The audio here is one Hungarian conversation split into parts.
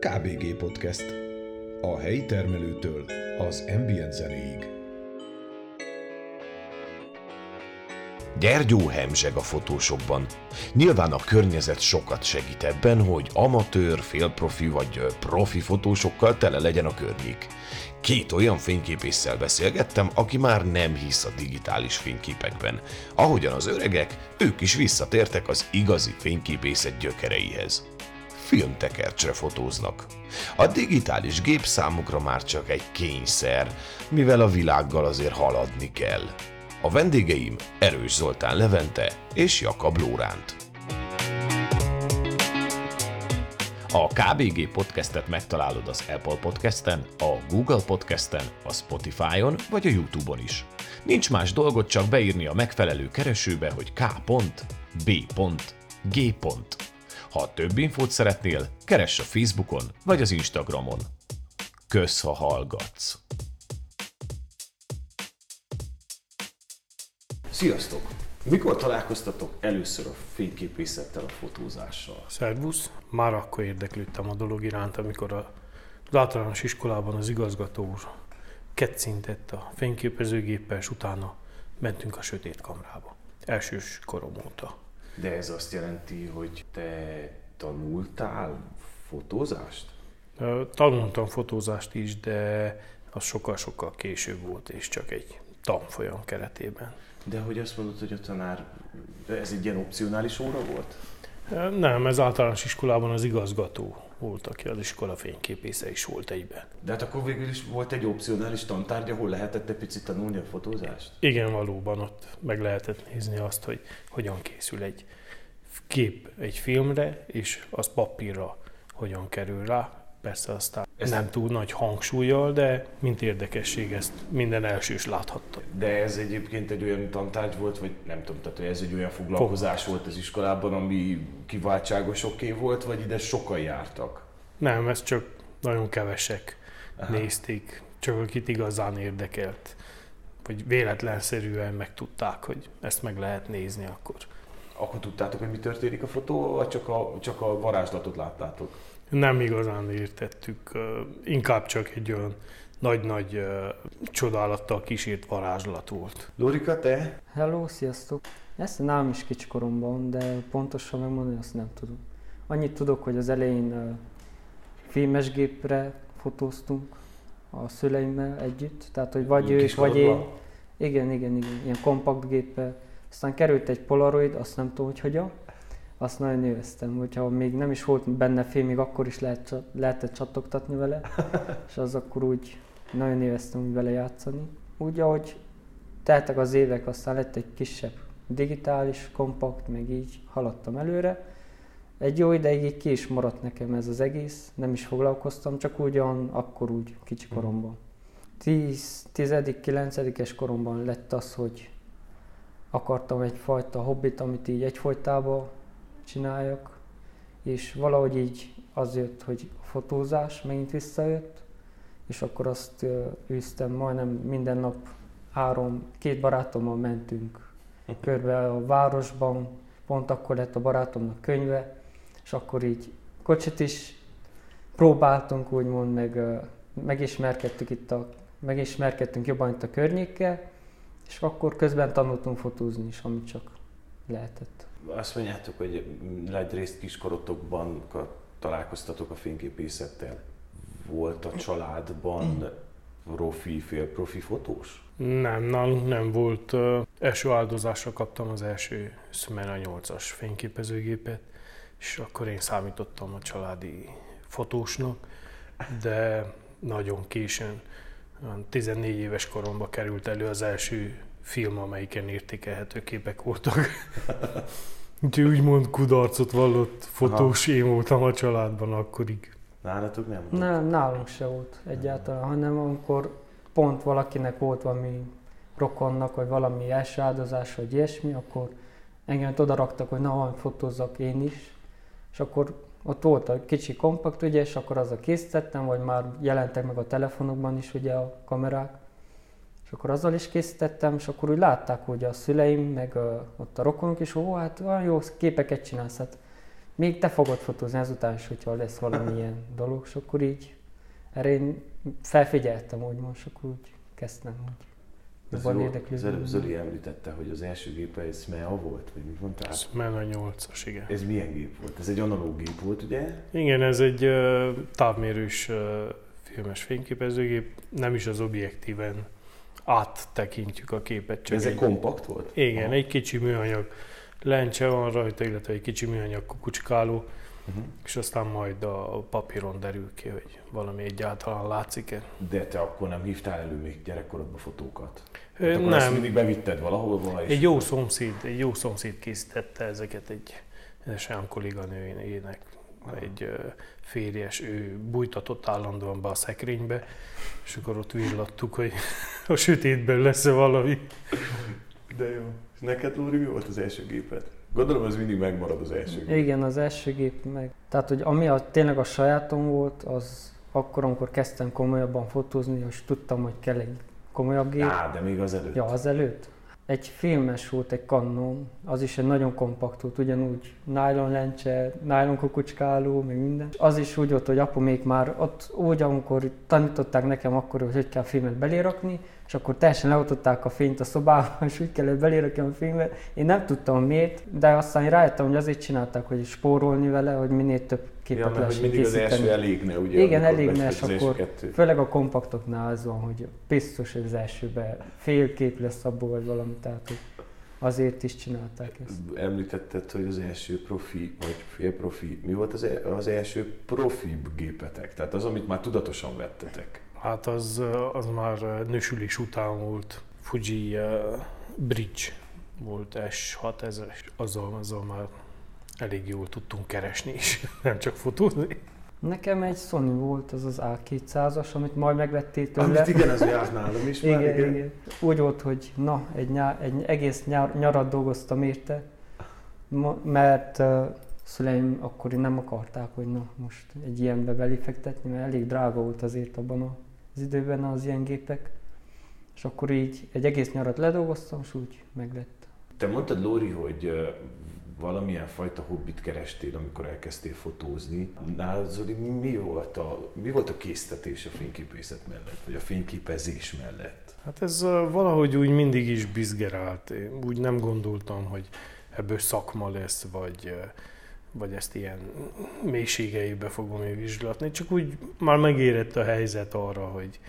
KBG Podcast. A helyi termelőtől az ambient zenéig. Gyergyó hemzseg a fotósokban. Nyilván a környezet sokat segít ebben, hogy amatőr, félprofi vagy profi fotósokkal tele legyen a környék. Két olyan fényképésszel beszélgettem, aki már nem hisz a digitális fényképekben. Ahogyan az öregek, ők is visszatértek az igazi fényképészet gyökereihez filmtekercsre fotóznak. A digitális gép számukra már csak egy kényszer, mivel a világgal azért haladni kell. A vendégeim Erős Zoltán Levente és Jakab Lóránt. A KBG podcastet megtalálod az Apple podcasten, a Google podcasten, a Spotify-on vagy a YouTube-on is. Nincs más dolgot csak beírni a megfelelő keresőbe, hogy k.b.g. Ha több infót szeretnél, keress a Facebookon vagy az Instagramon. Kösz, ha hallgatsz! Sziasztok! Mikor találkoztatok először a fényképészettel, a fotózással? Szervusz! Már akkor érdeklődtem a dolog iránt, amikor a, általános iskolában az igazgató úr ketszintett a fényképezőgéppel, és utána mentünk a sötét kamrába. Elsős korom óta. De ez azt jelenti, hogy te tanultál fotózást? Tanultam fotózást is, de az sokkal-sokkal később volt, és csak egy tanfolyam keretében. De hogy azt mondod, hogy a tanár, ez egy ilyen opcionális óra volt? Nem, ez általános iskolában az igazgató volt, aki az iskola fényképésze is volt egyben. De hát akkor végül is volt egy opcionális tantárgy, ahol lehetett egy picit tanulni a fotózást? Igen, valóban ott meg lehetett nézni azt, hogy hogyan készül egy kép egy filmre, és az papírra hogyan kerül rá. Persze aztán Ez nem- túl nagy hangsúlyjal, de mint érdekesség ezt minden elsős láthatta. De ez egyébként egy olyan tantárgy volt, vagy nem tudom, tehát hogy ez egy olyan foglalkozás volt az iskolában, ami kiváltságosoké volt, vagy ide sokan jártak? Nem, ez csak nagyon kevesek Aha. nézték, csak akit igazán érdekelt, vagy véletlenszerűen megtudták, hogy ezt meg lehet nézni akkor. Akkor tudtátok, hogy mi történik a fotó, vagy csak a, csak a varázslatot láttátok? Nem igazán értettük, inkább csak egy olyan nagy-nagy ö, csodálattal kísért varázslat volt. Lórika, te? Hello, sziasztok! Ezt nálam is kicsikoromban, de pontosan megmondani azt nem tudom. Annyit tudok, hogy az elején uh, filmesgépre fotóztunk a szüleimmel együtt, tehát hogy vagy ők, vagy én. Igen, igen, igen, ilyen kompakt géppel. Aztán került egy Polaroid, azt nem tudom, hogy hogyan. Azt nagyon élveztem, hogyha még nem is volt benne film, még akkor is lehet, lehetett csattogtatni vele, és az akkor úgy nagyon élveztem úgy vele játszani. Úgy, ahogy teltek az évek, aztán lett egy kisebb digitális, kompakt, meg így haladtam előre. Egy jó ideig ki is maradt nekem ez az egész, nem is foglalkoztam, csak ugyan akkor úgy kicsi koromban. 10, 10 9 koromban lett az, hogy akartam egyfajta hobbit, amit így egyfolytában csináljak, és valahogy így az jött, hogy a fotózás megint visszajött, és akkor azt ö, űztem majdnem minden nap három, két barátommal mentünk körbe a városban, pont akkor lett a barátomnak könyve, és akkor így kocsit is próbáltunk, úgymond, meg megismerkedtük itt a, megismerkedtünk jobban itt a környékkel, és akkor közben tanultunk fotózni is, amit csak lehetett. Azt mondjátok, hogy nagy részt kiskorotokban találkoztatok a fényképészettel. Volt a családban profi, félprofi fotós? Nem, nálunk nem volt. Első áldozásra kaptam az első Smena 8-as fényképezőgépet, és akkor én számítottam a családi fotósnak, de nagyon későn, olyan 14 éves koromban került elő az első film, amelyiken értékelhető képek voltak. Úgyhogy úgymond kudarcot vallott fotós én voltam a családban akkorig. Nálatok nem volt? Nem, nálunk se volt egyáltalán, hanem amikor pont valakinek volt valami rokonnak, vagy valami első áldozás, vagy ilyesmi, akkor engem oda raktak, hogy na, van, fotózzak én is, és akkor ott volt a kicsi kompakt, ugye, és akkor azzal készítettem, vagy már jelentek meg a telefonokban is ugye a kamerák, és akkor azzal is készítettem, és akkor úgy látták, hogy a szüleim, meg a, ott a rokonok is, ó, hát olyan jó képeket csinálsz, hát még te fogod fotózni ezután is, hogyha lesz valamilyen dolog, és akkor így erre én felfigyeltem, úgymond, és akkor úgy kezdtem, hogy jobban érdeklődni. Az előbb Zoli említette, hogy az első gépe egy SMEA volt, vagy mit mondtál? Ez Mena 8-as, igen. Ez milyen gép volt? Ez egy analóg gép volt, ugye? Igen, ez egy ö, távmérős ö, filmes fényképezőgép, nem is az objektíven áttekintjük a képet, csak Ez egy kompakt volt? Igen, Aha. egy kicsi műanyag lencse van rajta, illetve egy kicsi műanyag kukucskáló, Uh-huh. és aztán majd a papíron derül ki, hogy valami egyáltalán látszik-e. De te akkor nem hívtál elő még gyerekkorodban fotókat? Hát akkor ezt Nem, mindig bevitted valahova, és egy jó szomszéd, egy jó szomszéd készítette ezeket egy édesanyám kolléganőjének, egy férjes, ő bújtatott állandóan be a szekrénybe, és akkor ott villattuk, hogy a sötétben lesz-e valami. De jó. És neked, Lóri, mi volt az első géped? Gondolom, ez mindig megmarad az első gép. Igen, az első gép meg. Tehát, hogy ami a, tényleg a sajátom volt, az akkor, amikor kezdtem komolyabban fotózni, és tudtam, hogy kell egy komolyabb gép. Á, de még az előtt. Ja, az előtt. Egy filmes volt, egy Canon, az is egy nagyon kompakt volt, ugyanúgy nylon lencse, nylon kukucskáló, meg minden. Az is úgy volt, hogy apu még már ott úgy, amikor tanították nekem akkor, hogy hogy kell filmet belérakni, és akkor teljesen leoltották a fényt a szobába, és úgy kellett belérakni a filmet. Én nem tudtam miért, de aztán rájöttem, hogy azért csinálták, hogy spórolni vele, hogy minél több képet Ja, mert hogy mindig az készíteni. első elégne, ugye? Igen, elégne, és az akkor kettő. Főleg a kompaktoknál az van, hogy biztos, hogy az elsőben fél kép lesz abból, vagy valami, tehát hogy azért is csinálták ezt. Említetted, hogy az első profi, vagy félprofi, mi volt az, e- az első profi gépetek? Tehát az, amit már tudatosan vettetek. Hát az, az már nősülés után volt. Fuji uh, Bridge volt S6000-es, azzal, azzal már elég jól tudtunk keresni is, nem csak fotózni. Nekem egy Sony volt, az az A200-as, amit majd megvettél tőle. Amit igen, az járt nálam is már, igen, igen. Úgy volt, hogy na, egy, nyár, egy egész nyár, nyarat dolgoztam érte, mert uh, szüleim akkor nem akarták, hogy na, most egy ilyenbe belefektetni, mert elég drága volt azért abban az időben az ilyen gépek. És akkor így egy egész nyarat ledolgoztam, és úgy meglett. Te mondtad, Lóri, hogy valamilyen fajta hobbit kerestél, amikor elkezdtél fotózni. Nálad, Zoli, mi volt, a, mi volt a késztetés a fényképészet mellett, vagy a fényképezés mellett? Hát ez valahogy úgy mindig is bizgerált. Én úgy nem gondoltam, hogy ebből szakma lesz, vagy, vagy ezt ilyen mélységeibe fogom én vizslatni. Csak úgy már megérett a helyzet arra, hogy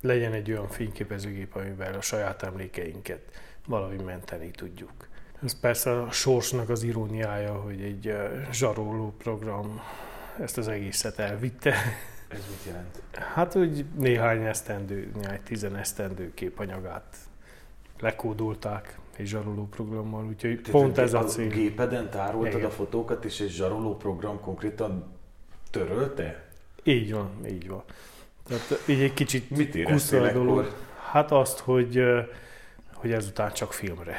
legyen egy olyan fényképezőgép, amivel a saját emlékeinket valahogy menteni tudjuk. Ez persze a sorsnak az iróniája, hogy egy zsaroló program ezt az egészet elvitte. Ez mit jelent? Hát, hogy néhány esztendő, néhány tizen esztendő képanyagát lekódolták egy zsaroló programmal, úgyhogy Tehát pont ez a a cél. gépeden tároltad Igen. a fotókat, és egy zsaroló program konkrétan törölte? Így van, így van. Tehát így egy kicsit Mit éreztél a dolog. ekkor? Hát azt, hogy, hogy ezután csak filmre.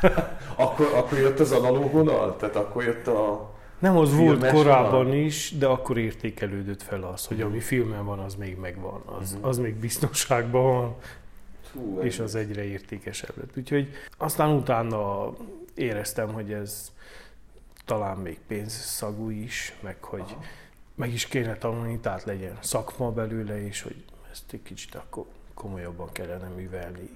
Akkor, akkor jött az analóg vonal? Tehát akkor jött a... Nem, az volt korábban vonal? is, de akkor értékelődött fel az, hogy ami filmen van, az még megvan, az, Mhm. az még biztonságban van, Hú, és az egyre értékesebb lett. Úgyhogy aztán utána éreztem, hogy ez talán még pénzszagú is, meg hogy Aha. meg is kéne tanulni, tehát legyen szakma belőle, és hogy ezt egy kicsit akkor komolyabban kellene művelni.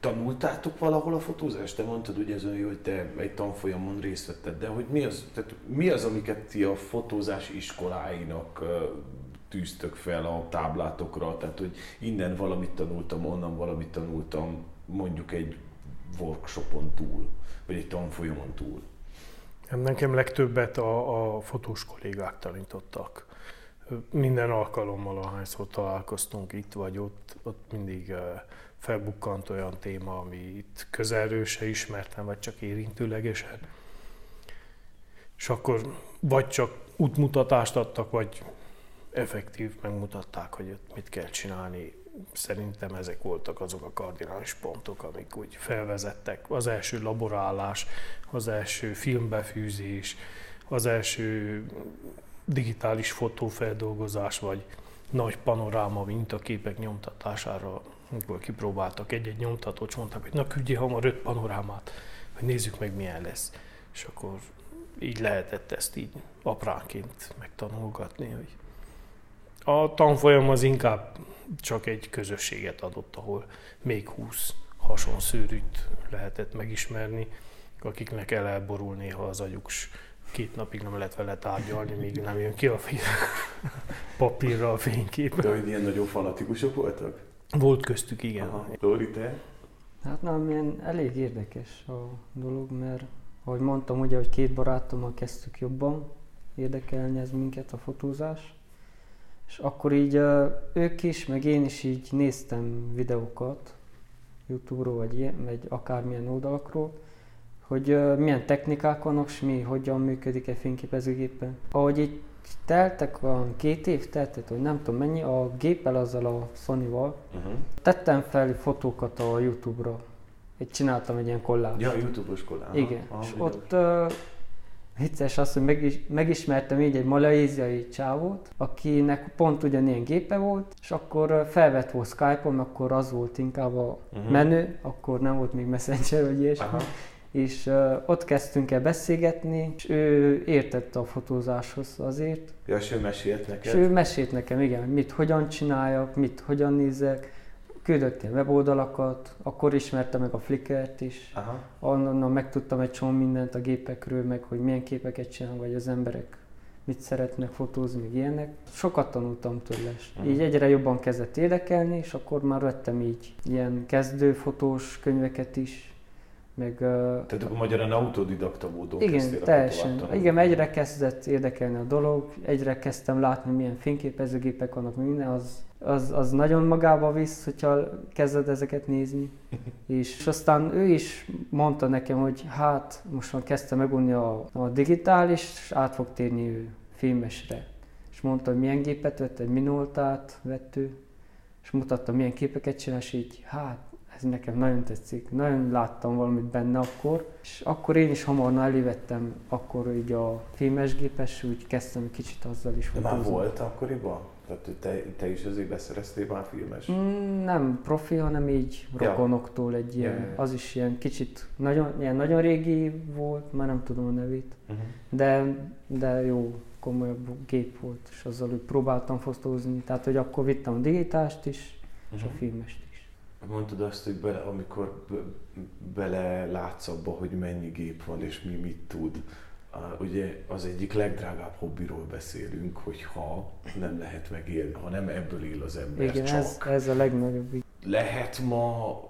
Tanultátok valahol a fotózást? Te mondtad ugye Zoli, hogy te egy tanfolyamon részt vetted, de hogy mi az, tehát mi az amiket ti a fotózás iskoláinak tűztök fel a táblátokra? Tehát, hogy innen valamit tanultam, onnan valamit tanultam, mondjuk egy workshopon túl, vagy egy tanfolyamon túl. Nekem legtöbbet a, a fotós kollégák tanítottak. Minden alkalommal, ahányszor találkoztunk itt vagy ott, ott mindig eh, felbukkant olyan téma, ami itt közelről se ismertem, vagy csak érintőlegesen. És akkor vagy csak útmutatást adtak, vagy effektív megmutatták, hogy ott mit kell csinálni. Szerintem ezek voltak azok a kardinális pontok, amik úgy felvezettek. Az első laborálás, az első filmbefűzés, az első digitális fotófeldolgozás, vagy nagy panoráma mintaképek nyomtatására, amikor kipróbáltak egy-egy nyomtatót, mondták, hogy na küldjél hamar öt panorámát, hogy nézzük meg milyen lesz. És akkor így lehetett ezt így apránként megtanulgatni. Hogy a tanfolyam az inkább csak egy közösséget adott, ahol még 20 hasonszőrűt lehetett megismerni, akiknek el elborul néha az agyuk, két napig nem lehet vele tárgyalni, míg nem jön ki a papírra a fénykép. De hogy ilyen nagyon fanatikusok voltak? Volt köztük, igen. Aha. Lóri, te? Hát nem, ilyen elég érdekes a dolog, mert ahogy mondtam, ugye, hogy két barátommal kezdtük jobban érdekelni ez minket a fotózás. És akkor így ők is, meg én is így néztem videókat Youtube-ról, vagy, ilyen, vagy akármilyen oldalakról, hogy milyen technikák vannak, és mi, hogyan működik egy fényképezőgépen. Ahogy így teltek van két év teltet, hogy nem tudom mennyi, a géppel azzal a Sony-val uh-huh. tettem fel fotókat a Youtube-ra. Egy csináltam egy ilyen kollást. Ja, Youtube-os kollás. Igen, Aha, és videós. ott uh, vicces az, hogy megis, megismertem így egy malajéziai csávót, akinek pont ugyanilyen gépe volt, és akkor felvett volt Skype-on, akkor az volt inkább a uh-huh. menő, akkor nem volt még Messenger vagy ilyesmi. Aha és uh, ott kezdtünk el beszélgetni, és ő értette a fotózáshoz azért. Ja, és ő mesélt neked? És ő mesélt nekem, igen, mit hogyan csináljak, mit hogyan nézek, küldött ilyen weboldalakat, akkor ismerte meg a Flickr-t is, Aha. onnan megtudtam egy csomó mindent a gépekről, meg hogy milyen képeket csinálnak, vagy az emberek mit szeretnek fotózni, meg ilyenek. Sokat tanultam tőle, és uh-huh. így egyre jobban kezdett érdekelni, és akkor már vettem így ilyen kezdőfotós könyveket is, meg, Tehát akkor magyarán autodidakta módon Igen, teljesen. Igen, egyre kezdett érdekelni a dolog, egyre kezdtem látni, milyen fényképezőgépek vannak, minden, az, az, az nagyon magába visz, hogyha kezded ezeket nézni. és aztán ő is mondta nekem, hogy hát most már kezdte megunni a, a digitális, és át fog térni ő filmesre. És mondta, hogy milyen gépet vett, egy Minoltát vett ő, és mutatta, milyen képeket csinál, és így, hát ez nekem nagyon tetszik. Nagyon láttam valamit benne akkor, és akkor én is hamar elővettem akkor így a filmesgépes, úgy kezdtem kicsit azzal is De már volt akkoriban? Tehát te, te is azért beszereztél már filmes? Mm, nem profi, hanem így rokonoktól egy ilyen, ja, ja. az is ilyen kicsit, nagyon, ilyen nagyon régi volt, már nem tudom a nevét, uh-huh. de, de jó, komolyabb gép volt, és azzal úgy próbáltam fotózni, tehát hogy akkor vittem a digitást is, uh-huh. és a mhm. filmest Mondtad azt, hogy bele, amikor be, bele látsz abba, hogy mennyi gép van és mi mit tud, ugye az egyik legdrágább hobbiról beszélünk, hogy ha nem lehet megélni, ha nem ebből él az ember Igen, csak. Ez, ez a legnagyobb. Lehet ma,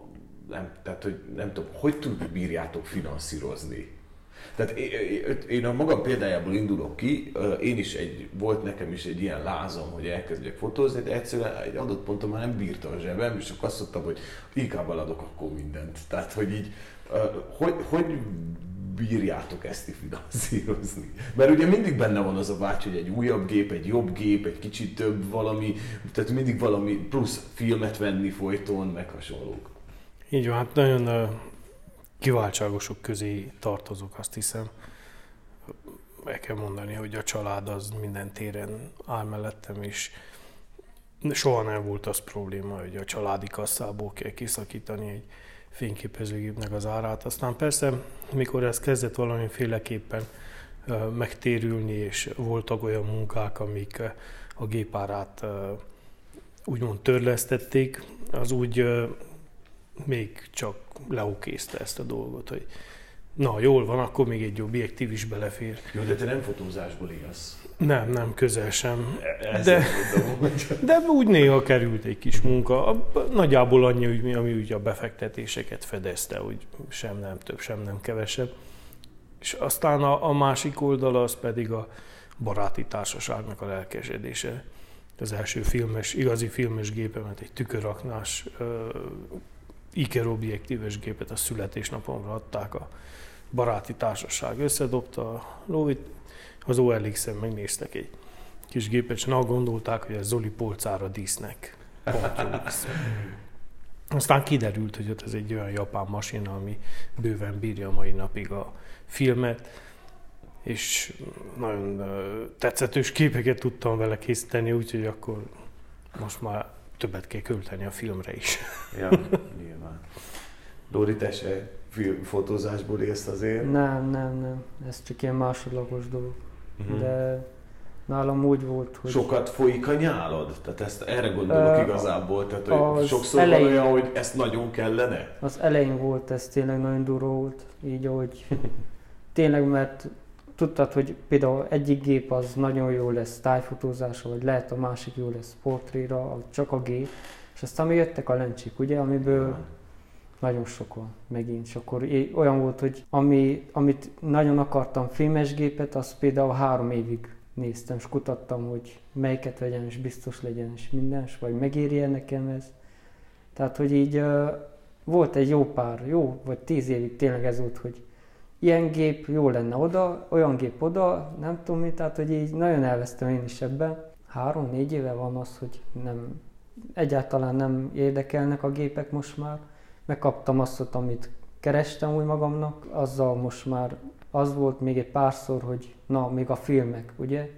nem, tehát hogy nem tudom, hogy tud bírjátok finanszírozni tehát én a magam példájából indulok ki, én is egy, volt nekem is egy ilyen lázom, hogy elkezdjek fotózni, de egyszerűen egy adott ponton már nem bírta a zsebem, és akkor azt mondtam, hogy inkább eladok akkor mindent. Tehát, hogy így, hogy, hogy bírjátok ezt finanszírozni? Mert ugye mindig benne van az a vágy, hogy egy újabb gép, egy jobb gép, egy kicsit több valami, tehát mindig valami plusz filmet venni folyton, meg hasonlók. Így van, hát nagyon kiváltságosok közé tartozok, azt hiszem. Meg kell mondani, hogy a család az minden téren áll mellettem, és soha nem volt az probléma, hogy a családi kasszából kell kiszakítani egy fényképezőgépnek az árát. Aztán persze, mikor ez kezdett valamiféleképpen megtérülni, és voltak olyan munkák, amik a gépárát úgymond törlesztették, az úgy még csak leokézte ezt a dolgot, hogy na, jól van, akkor még egy objektív is belefér. Jó, de te nem fotózásból élsz. Nem, nem, közel sem. De, de úgy néha került egy kis munka. Nagyjából annyi, ami ugye a befektetéseket fedezte, hogy sem nem több, sem nem kevesebb. És aztán a, a másik oldala az pedig a baráti társaságnak a lelkesedése. Az első filmes, igazi filmes gépemet, egy tüköraknás Iker objektíves gépet a születésnapomra adták a baráti társaság. Összedobta a lóvit, az OLX-en megnéztek egy kis gépet, és na gondolták, hogy ez Zoli polcára dísznek. Aztán kiderült, hogy ez egy olyan japán masina, ami bőven bírja a mai napig a filmet, és nagyon tetszetős képeket tudtam vele készíteni, úgyhogy akkor most már többet kell költeni a filmre is. Ja, nyilván. Dóri, te se fotózásból élsz azért? Nem, nem, nem. Ez csak ilyen másodlagos dolog. Mhm. De nálam úgy volt, hogy... Sokat folyik a nyálad? Tehát ezt erre gondolok Ö, igazából. Tehát, hogy sokszor elején- van olyan, hogy ezt nagyon kellene? Az elején volt ez tényleg nagyon durva volt, így ahogy tényleg, mert tudtad, hogy például egyik gép az nagyon jó lesz tájfotózásra, vagy lehet a másik jó lesz portréra, csak a gép, és aztán jöttek a lencsik, ugye, amiből nagyon sok van megint, és akkor olyan volt, hogy ami, amit nagyon akartam filmes gépet, azt például három évig néztem, és kutattam, hogy melyiket vegyem, és biztos legyen, és minden, és vagy megéri nekem ez. Tehát, hogy így ö, volt egy jó pár, jó, vagy tíz évig tényleg ez volt, hogy ilyen gép jó lenne oda, olyan gép oda, nem tudom mi, tehát, hogy így nagyon elvesztem én is ebben. Három-négy éve van az, hogy nem, egyáltalán nem érdekelnek a gépek most már. Megkaptam azt, amit kerestem úgy magamnak, azzal most már az volt még egy párszor, hogy na, még a filmek, ugye?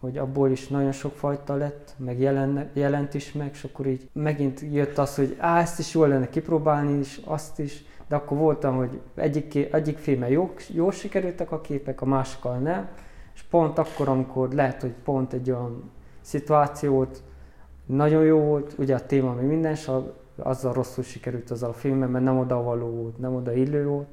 Hogy abból is nagyon sok fajta lett, meg jelen, jelent is meg, és akkor így megint jött az, hogy á, ezt is jól lenne kipróbálni, és azt is, de akkor voltam, hogy egyik, egyik filmen jó, jól sikerültek a képek, a másikkal nem, és pont akkor, amikor lehet, hogy pont egy olyan szituációt nagyon jó volt, ugye a téma még minden, és a- azzal rosszul sikerült az a filmem, mert nem oda való volt, nem oda illő volt,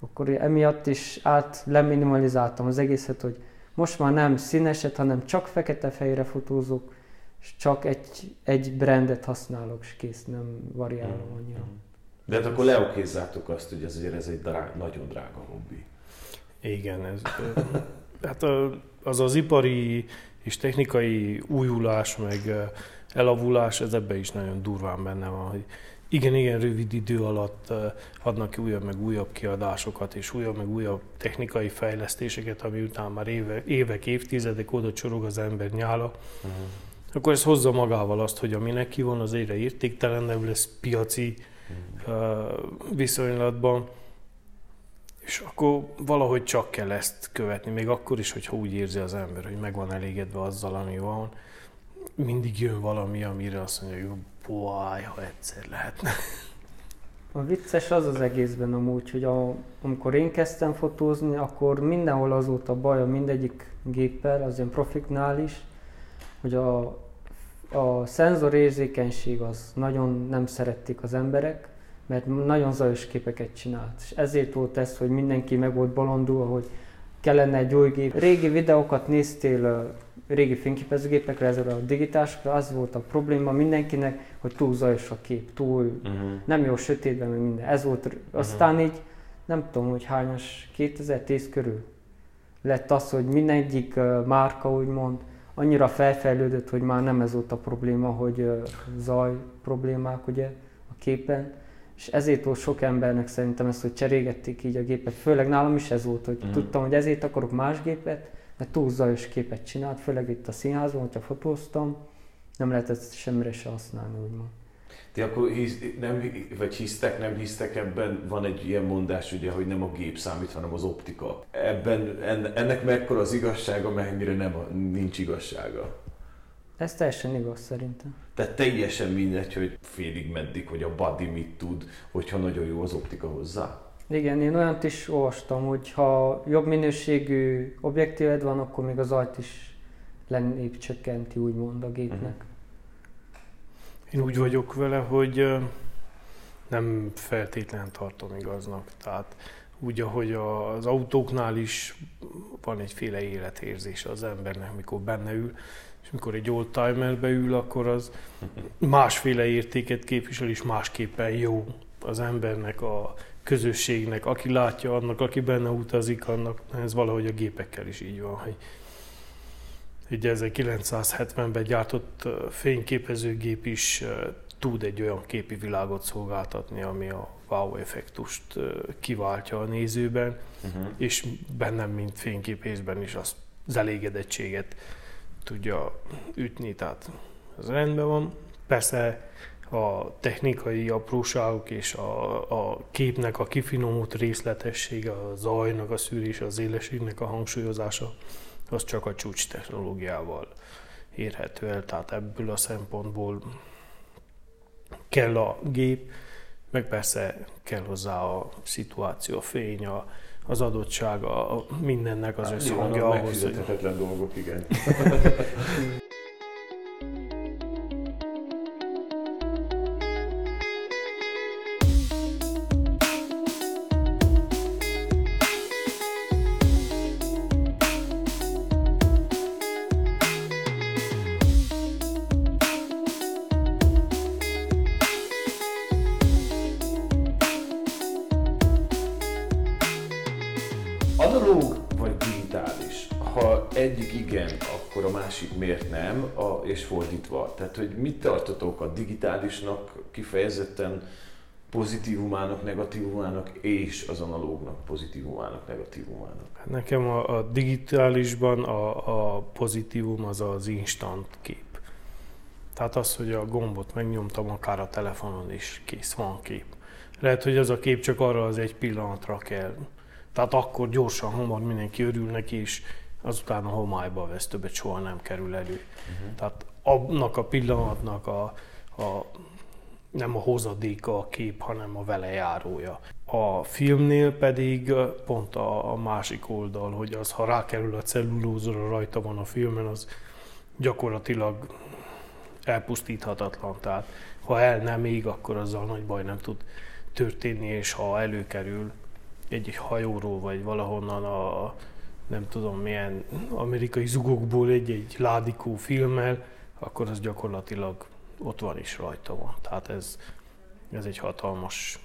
akkor emiatt is át leminimalizáltam az egészet, hogy most már nem színeset, hanem csak fekete-fehérre fotózok, és csak egy, egy brandet használok, és kész, nem variálom annyira. De hát akkor leokézzátok azt, hogy azért ez egy drá- nagyon drága hobbi. Igen, ez, hát az az ipari és technikai újulás, meg elavulás, ez ebbe is nagyon durván benne van, hogy igen, igen, rövid idő alatt adnak ki újabb meg újabb kiadásokat, és újabb meg újabb technikai fejlesztéseket, ami után már éve, évek, évtizedek oda csorog az ember nyála, Uh-huh. akkor ez hozza magával azt, hogy ami neki van, az egyre értéktelenebb lesz piaci ö, viszonylatban, és akkor valahogy csak kell ezt követni, még akkor is, hogyha úgy érzi az ember, hogy meg van elégedve azzal, ami van, mindig jön valami, amire azt mondja, hogy boáj, ha egyszer lehetne. A vicces az az egészben amúgy, hogy a, amikor én kezdtem fotózni, akkor mindenhol az volt a baj, a mindegyik géppel, az ilyen profiknál is, hogy a, a szenzorérzékenység az nagyon nem szerették az emberek, mert nagyon zajos képeket csinált. És ezért volt ez, hogy mindenki meg volt bolondulva, hogy kellene egy új gép. Régi videókat néztél régi fényképezőgépekre, ezzel a digitálisra, az volt a probléma mindenkinek, hogy túl zajos a kép, túl Uh-huh. nem jó sötétben, meg minden. Ez volt, aztán így, nem tudom, hogy hányas, 2010 körül lett az, hogy mindegyik uh, márka úgymond annyira felfejlődött, hogy már nem ez volt a probléma, hogy uh, zaj problémák ugye a képen, és ezért volt sok embernek szerintem ez, hogy cserégették így a gépet. Főleg nálam is ez volt, hogy Mhm. tudtam, hogy ezért akarok más gépet, mert túl zajos képet csinált, főleg itt a színházban, hogyha fotóztam, nem lehetett semmire se használni, úgymond. Ti akkor hisz, nem, vagy hisztek, nem hisztek ebben, van egy ilyen mondás ugye, hogy nem a gép számít, hanem az optika. Ebben, en- ennek mekkora az igazsága, mennyire nem, a- nincs igazsága. Ez teljesen igaz szerintem. Tehát teljesen mindegy, hogy félig meddig, hogy a body mit tud, hogyha nagyon jó az optika hozzá. Igen, én olyant is olvastam, hogy ha jobb minőségű objektíved van, akkor még az ajt is lennébb csökkenti, úgymond a gépnek. Én úgy vagyok vele, hogy nem feltétlen tartom igaznak. Tehát úgy, ahogy az autóknál is van egyféle életérzése az embernek, mikor benne ül, és mikor egy oldtimerbe ül, akkor az másféle értéket képvisel, és másképpen jó az embernek, a közösségnek, aki látja annak, aki benne utazik, annak, ez valahogy a gépekkel is így van, hogy egy 1970-ben gyártott fényképezőgép is tud egy olyan képi világot szolgáltatni, ami a wow effektust kiváltja a nézőben, Uh-huh. és bennem, mint fényképészben is az, az elégedettséget tudja ütni, tehát ez rendben van. Persze a technikai apróságok és a, a képnek a kifinomult részletessége, a zajnak a szűrése, az élességnek a hangsúlyozása, az csak a csúcs technológiával érhető el, tehát ebből a szempontból kell a gép, meg persze kell hozzá a szituáció, a fény, a, az adottsága, a mindennek az összhangja Nyilván a ahhoz, hogy dolgok, igen. és fordítva. Tehát, hogy mit tartotok a digitálisnak kifejezetten pozitívumának, negatívumának, és az analógnak pozitívumának, negatívumának? Hát Nekem a, a digitálisban a, a pozitívum az az instant kép. Tehát az, hogy a gombot megnyomtam akár a telefonon is, kész, van kép. Lehet, hogy az a kép csak arra az egy pillanatra kell. Tehát akkor gyorsan, hamar mindenki örül neki, és azután a homályba vesz, többet soha nem kerül elő. Uh-huh. Tehát annak a pillanatnak a, a nem a hozadéka a kép, hanem a vele járója. A filmnél pedig pont a, a másik oldal, hogy az, ha rákerül a cellulózra, rajta van a filmen, az gyakorlatilag elpusztíthatatlan. Tehát ha el nem ég, akkor azzal nagy baj nem tud történni, és ha előkerül egy hajóról, vagy valahonnan a nem tudom milyen amerikai zugokból egy-egy ládikó filmmel, akkor az gyakorlatilag ott van is rajta van. Tehát ez, ez egy hatalmas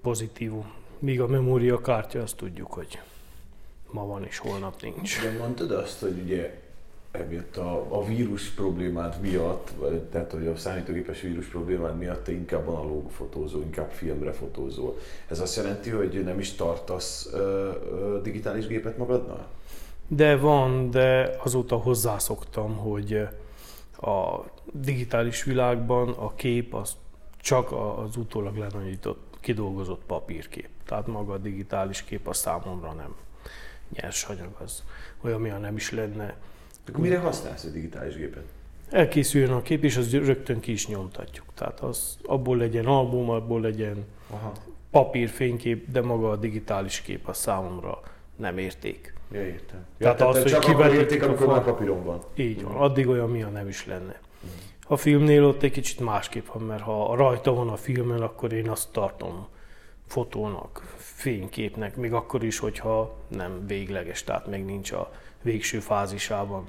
pozitívum. Míg a memóriakártya, azt tudjuk, hogy ma van és holnap nincs. De mondtad azt, hogy ugye emiatt a, a vírus problémád miatt, tehát hogy a számítógépes vírus problémád miatt te inkább analóg fotózó, inkább filmre fotózó. Ez azt jelenti, hogy nem is tartasz ö, ö, digitális gépet magadnál? De van, de azóta hozzászoktam, hogy a digitális világban a kép az csak az utólag lenagyított, kidolgozott papírkép. Tehát maga a digitális kép a számomra nem nyersanyag, az olyan, milyen nem is lenne. Akkor mire használsz a digitális gépet? Elkészüljön a kép, és az rögtön ki is nyomtatjuk. Tehát az, abból legyen album, abból legyen Aha. papírfénykép, de maga a digitális kép a számomra nem érték. Ja, értem. Tehát ja, az, tehát hogy csak akkor kivetítjük érték, a amikor fal- már papíron van. Így van, addig olyan, milyen nem is lenne. A filmnél ott egy kicsit másképp van, mert ha rajta van a filmen, akkor én azt tartom fotónak, fényképnek, még akkor is, hogyha nem végleges, tehát még nincs a végső fázisában.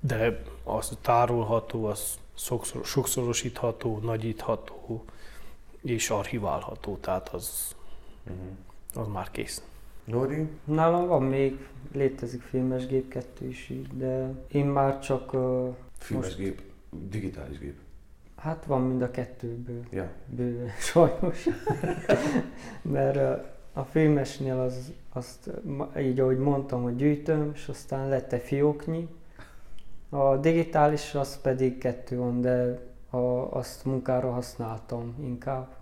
De az tárolható, az sokszor, sokszorosítható, nagyítható és archiválható, tehát az, az már kész. Nori? Nálam van még, létezik filmes gép kettő is így, de én már csak, ö, Filmes Most- gép, digitális gép. Hát van mind a kettőből. Ja. bőven, sajnos. Mert a filmesnél az, azt így, ahogy mondtam, hogy gyűjtöm, és aztán lett egy fióknyi. A digitális az pedig kettő van, de a, azt munkára használtam inkább.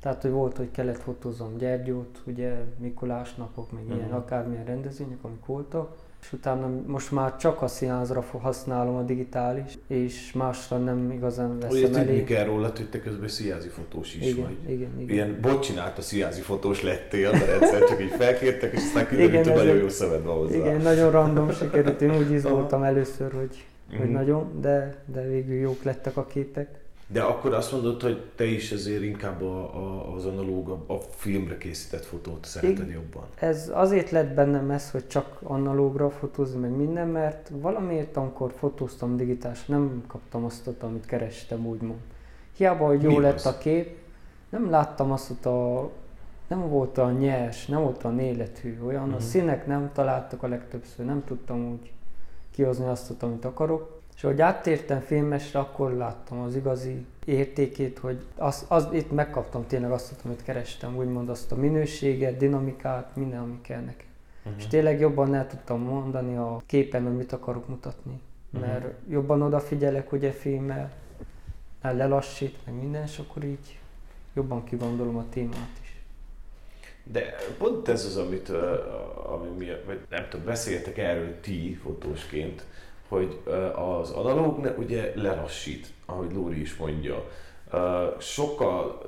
Tehát, hogy volt, hogy kellett fotózom Gyergyót, ugye Mikulás napok, meg ilyen Mhm. akármilyen rendezvények, amik voltak. És utána most már csak a színházra használom a digitális, és másra nem igazán Ugye veszem tudni kell róla, hogy te közben szíjázi fotós is Igen, vagy. igen, igen. Ilyen bot csinált a szíjázi fotós lettél, mert egyszer csak így felkértek, és aztán kiderült, hogy nagyon jó szemed van hozzá. Igen, nagyon random sikerült, én úgy izgultam először, hogy, hogy Mhm. nagyon, de, de végül jók lettek a képek. De akkor azt mondod, hogy te is ezért inkább a, a, az analóg, a, filmre készített fotót szereted jobban. Ez azért lett bennem ez, hogy csak analógra fotózni, meg minden, mert valamiért, amikor fotóztam digitális, nem kaptam azt, amit kerestem, úgymond. Hiába, hogy jó Mi lett az? a kép, nem láttam azt, a, nem volt a nyers, nem volt a élethű, olyan, Mhm. a színek nem találtak a legtöbbször, nem tudtam úgy kihozni azt, amit akarok. És ahogy áttértem filmesre, akkor láttam az igazi értékét, hogy az, az, itt megkaptam tényleg azt, amit kerestem, úgymond azt a minőséget, dinamikát, minden, ami kell nekem. Uh-huh. És tényleg jobban el tudtam mondani a képen, hogy mit akarok mutatni. Mert Mhm. jobban odafigyelek ugye filmmel, lelassít, meg minden, és akkor így jobban kigondolom a témát is. De pont ez az, amit, ami mi, nem tudom, beszéltek erről ti fotósként, hogy az analóg ne- ugye lelassít, ahogy Lóri is mondja. Sokkal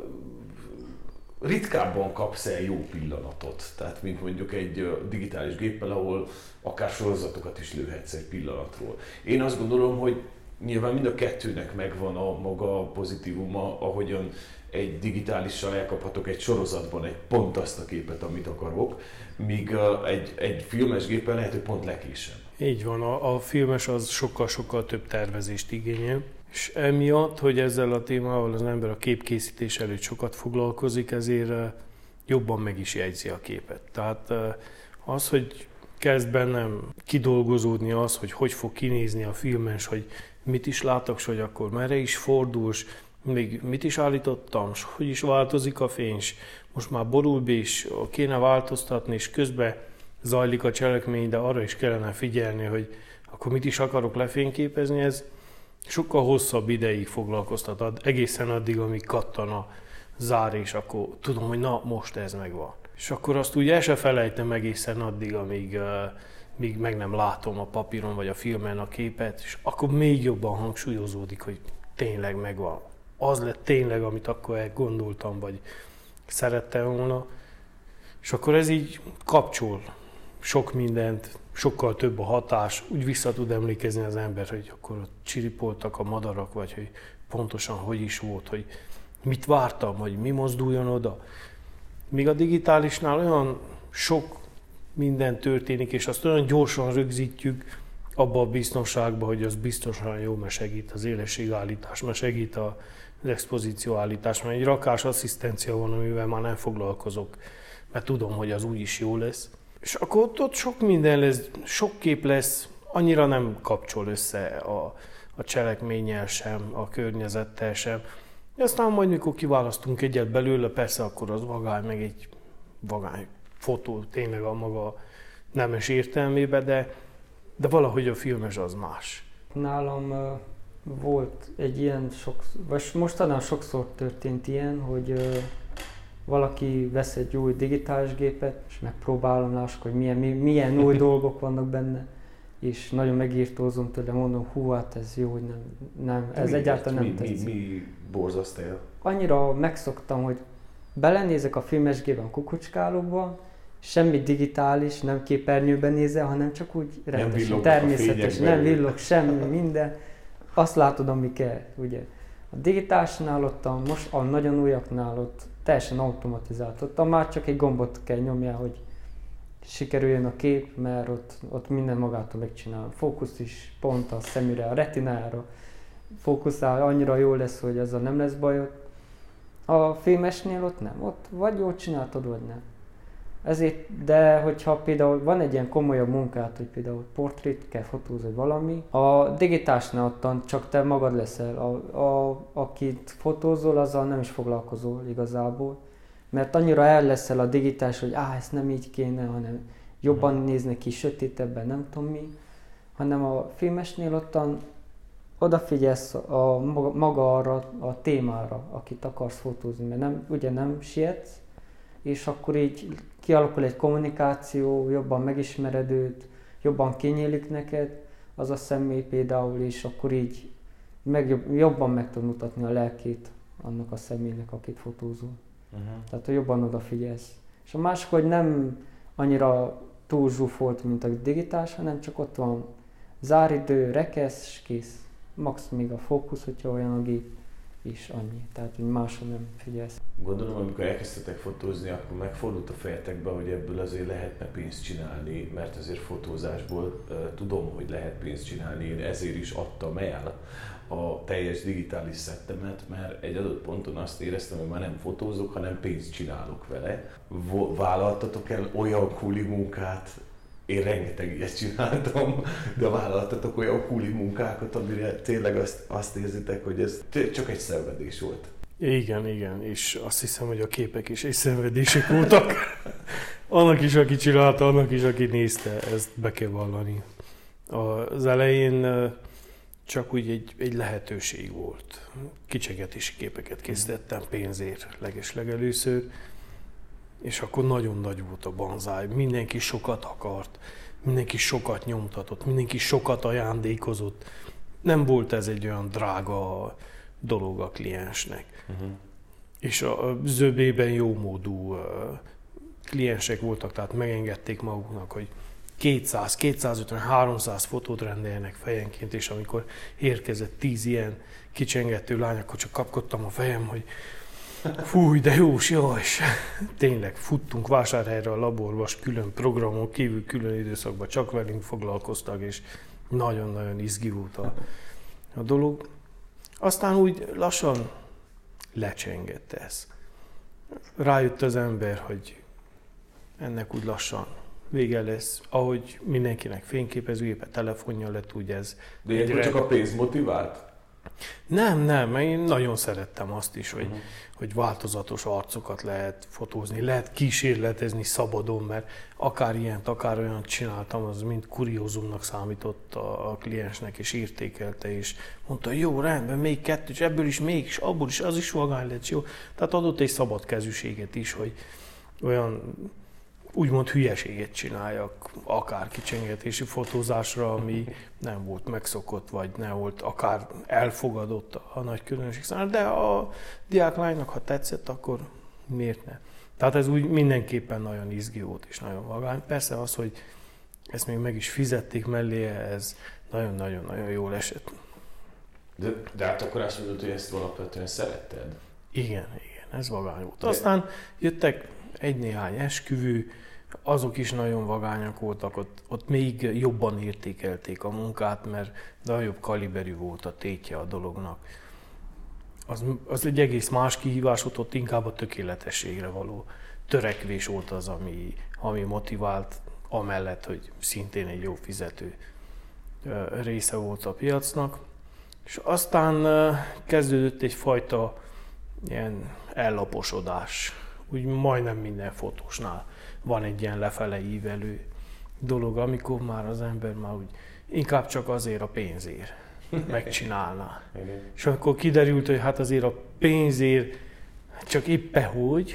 ritkábban kapsz el jó pillanatot, tehát mint mondjuk egy digitális géppel, ahol akár sorozatokat is lőhetsz egy pillanatról. Én azt gondolom, hogy nyilván mind a kettőnek megvan a maga pozitívuma, ahogyan egy digitálissal elkaphatok egy sorozatban egy pont azt a képet, amit akarok, míg egy, egy filmes géppel lehet, hogy pont lekésem. Így van, a, a filmes az sokkal-sokkal több tervezést igényel, és emiatt, hogy ezzel a témával az ember a képkészítés előtt sokat foglalkozik, ezért jobban meg is jegyzi a képet. Tehát az, hogy kezd bennem kidolgozódni az, hogy hogy fog kinézni a filmes, hogy mit is látok, hogy akkor merre is fordulsz, még mit is állítottam, és hogy is változik a fény, most már borul be is kéne változtatni, és közben zajlik a cselekmény, de arra is kellene figyelni, hogy akkor mit is akarok lefényképezni, ez sokkal hosszabb ideig foglalkoztat, egészen addig, amíg kattan a zár, és akkor tudom, hogy na, most ez megvan. És akkor azt úgy el se felejtem egészen addig, amíg, uh, míg meg nem látom a papíron vagy a filmen a képet, és akkor még jobban hangsúlyozódik, hogy tényleg megvan. Az lett tényleg, amit akkor gondoltam, vagy szerettem volna. És akkor ez így kapcsol sok mindent, sokkal több a hatás, úgy vissza tud emlékezni az ember, hogy akkor ott csiripoltak a madarak, vagy hogy pontosan hogy is volt, hogy mit vártam, hogy mi mozduljon oda. Míg a digitálisnál olyan sok minden történik, és azt olyan gyorsan rögzítjük abba a biztonságba, hogy az biztosan jó, mert segít az élességállítás, mert segít az expozícióállítás, mert egy rakás asszisztencia van, amivel már nem foglalkozok, mert tudom, hogy az úgy is jó lesz. És akkor ott, ott sok minden lesz, sok kép lesz, annyira nem kapcsol össze a, a cselekménnyel sem, a környezettel sem. Aztán majd, mikor kiválasztunk egyet belőle, persze akkor az vagány, meg egy vagány fotó tényleg a maga nemes értelmébe, de, de valahogy a filmes az más. Nálam uh, volt egy ilyen, sok, vagy mostanában sokszor történt ilyen, hogy uh, valaki vesz egy új digitális gépet, és megpróbálom lássuk, hogy milyen, milyen új dolgok vannak benne, és nagyon megírtózom tőle, mondom, hú, hát ez jó, hogy nem, nem ez mi, egyáltalán nem mi, tetszik. Mi, mi borzaszt el? Annyira megszoktam, hogy belenézek a filmesgében a kukucskálóba, semmi digitális, nem képernyőben nézel, hanem csak úgy rendesen, természetes, nem villog semmi, minden. Azt látod, ami kell, ugye. A digitálisnál ott, a, most a nagyon újaknál ott teljesen automatizált. Ott már csak egy gombot kell nyomja, hogy sikerüljön a kép, mert ott, ott minden magától megcsinál. Fókusz is pont a szemüre, a retinára fókuszál, annyira jó lesz, hogy ezzel nem lesz bajod. A filmesnél ott nem, ott vagy jól csináltad, vagy nem. Ezért, de hogyha például van egy ilyen komolyabb munkát, hogy például portrét kell fotózni valami, a digitásnál ottan csak te magad leszel, a, a, akit fotózol, azzal nem is foglalkozol igazából, mert annyira el leszel a digitás, hogy áh, ezt nem így kéne, hanem jobban hmm. néznek ki, sötétebben, nem tudom mi, hanem a filmesnél ottan odafigyelsz a, maga arra a témára, akit akarsz fotózni, mert nem, ugye nem sietsz, és akkor így kialakul egy kommunikáció, jobban megismered őt, jobban kinyílik neked az a személy például, és akkor így meg, jobban meg tud mutatni a lelkét annak a személynek, akit fotózol. Uh-huh. Tehát, hogy jobban odafigyelsz. És a másik, hogy nem annyira túl zsúfolt, mint a digitális, hanem csak ott van záridő, rekesz, és kész. Max még a fókusz, hogyha olyan a gép is annyi. Tehát, hogy másra nem figyelsz. Gondolom, amikor elkezdtetek fotózni, akkor megfordult a fejetekbe, hogy ebből azért lehetne pénzt csinálni, mert azért fotózásból uh, tudom, hogy lehet pénzt csinálni, én ezért is adtam el a teljes digitális szettemet, mert egy adott ponton azt éreztem, hogy már nem fotózok, hanem pénzt csinálok vele. Vállaltatok el olyan kuli munkát, én rengeteg ilyet csináltam, de vállaltatok olyan kuli munkákat, amire tényleg azt, azt érzitek, hogy ez csak egy szenvedés volt. Igen, igen, és azt hiszem, hogy a képek is egy szenvedések voltak. annak is, aki csinálta, annak is, aki nézte, ezt be kell vallani. Az elején csak úgy egy, egy lehetőség volt. Kicsegetési képeket készítettem pénzért legeslegelőször, és akkor nagyon nagy volt a banzáj. Mindenki sokat akart, mindenki sokat nyomtatott, mindenki sokat ajándékozott. Nem volt ez egy olyan drága dolog a kliensnek. Uh-huh. És a zöbében jó módú kliensek voltak, tehát megengedték maguknak, hogy 200, 250, 300 fotót rendeljenek fejenként, és amikor érkezett 10 ilyen kicsengető lány, akkor csak kapkodtam a fejem, hogy fúj, de jós, jó, és tényleg futtunk vásárhelyre a laborba, külön programon kívül, külön időszakban csak velünk foglalkoztak, és nagyon-nagyon izgi volt a, a dolog. Aztán úgy lassan lecsengett ez. Rájött az ember, hogy ennek úgy lassan vége lesz, ahogy mindenkinek fényképezőgépe, telefonja lett, úgy ez. De ilyenkor csak a pénz motivált? Nem, nem, én nagyon szerettem azt is, hogy, uh-huh. hogy változatos arcokat lehet fotózni, lehet kísérletezni szabadon, mert akár ilyent, akár olyan csináltam, az mind kuriózumnak számított a, a kliensnek, és értékelte, és mondta, jó, rendben, még kettő, és ebből is még, és abból is, az is vagány lett, jó. Tehát adott egy szabad kezűséget is, hogy olyan úgymond hülyeséget csináljak, akár kicsengetési fotózásra, ami nem volt megszokott, vagy nem volt akár elfogadott a nagy közönség számára, de a diáklánynak, ha tetszett, akkor miért ne? Tehát ez úgy mindenképpen nagyon izgi volt és nagyon vagány. Persze az, hogy ezt még meg is fizették mellé, ez nagyon-nagyon-nagyon jól esett. De, de hát akkor azt mondod, hogy ezt alapvetően szeretted? Igen, igen, ez vagány volt. Aztán jöttek egy-néhány esküvő, azok is nagyon vagányak voltak, ott, ott még jobban értékelték a munkát, mert nagyobb kaliberű volt a tétje a dolognak. Az, az egy egész más kihívás volt, ott inkább a tökéletességre való törekvés volt az, ami, ami motivált, amellett, hogy szintén egy jó fizető része volt a piacnak. És aztán kezdődött egyfajta ilyen ellaposodás, úgy majdnem minden fotósnál van egy ilyen lefele ívelő dolog, amikor már az ember már úgy inkább csak azért a pénzért megcsinálná. És akkor kiderült, hogy hát azért a pénzért csak éppen hogy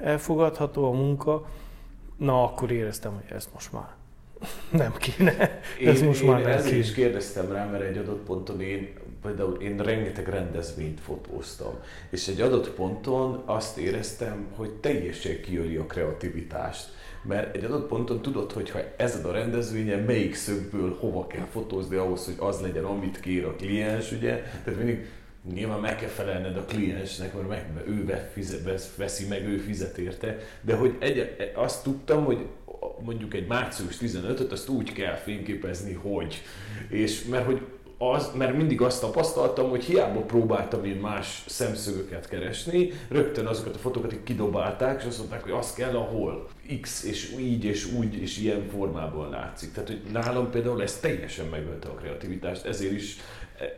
elfogadható a munka, na akkor éreztem, hogy ezt most már nem kéne. Én, ez most én már nem kéne. is kérdeztem rá, mert egy adott ponton én például én rengeteg rendezvényt fotóztam, és egy adott ponton azt éreztem, hogy teljesen kiöli a kreativitást. Mert egy adott ponton tudod, hogy ha ezen a rendezvényen melyik szögből hova kell fotózni ahhoz, hogy az legyen, amit kér a kliens, ugye? Tehát mindig nyilván meg kell felelned a kliensnek, mert meg, ő fizet, veszi meg, ő fizet érte, de hogy egy, azt tudtam, hogy mondjuk egy március 15-öt azt úgy kell fényképezni, hogy. És mert hogy az, mert mindig azt tapasztaltam, hogy hiába próbáltam én más szemszögöket keresni, rögtön azokat a fotókat kidobálták, és azt mondták, hogy az kell, ahol X, és így, és úgy, és ilyen formában látszik. Tehát, hogy nálam például ez teljesen megölte a kreativitást, ezért is,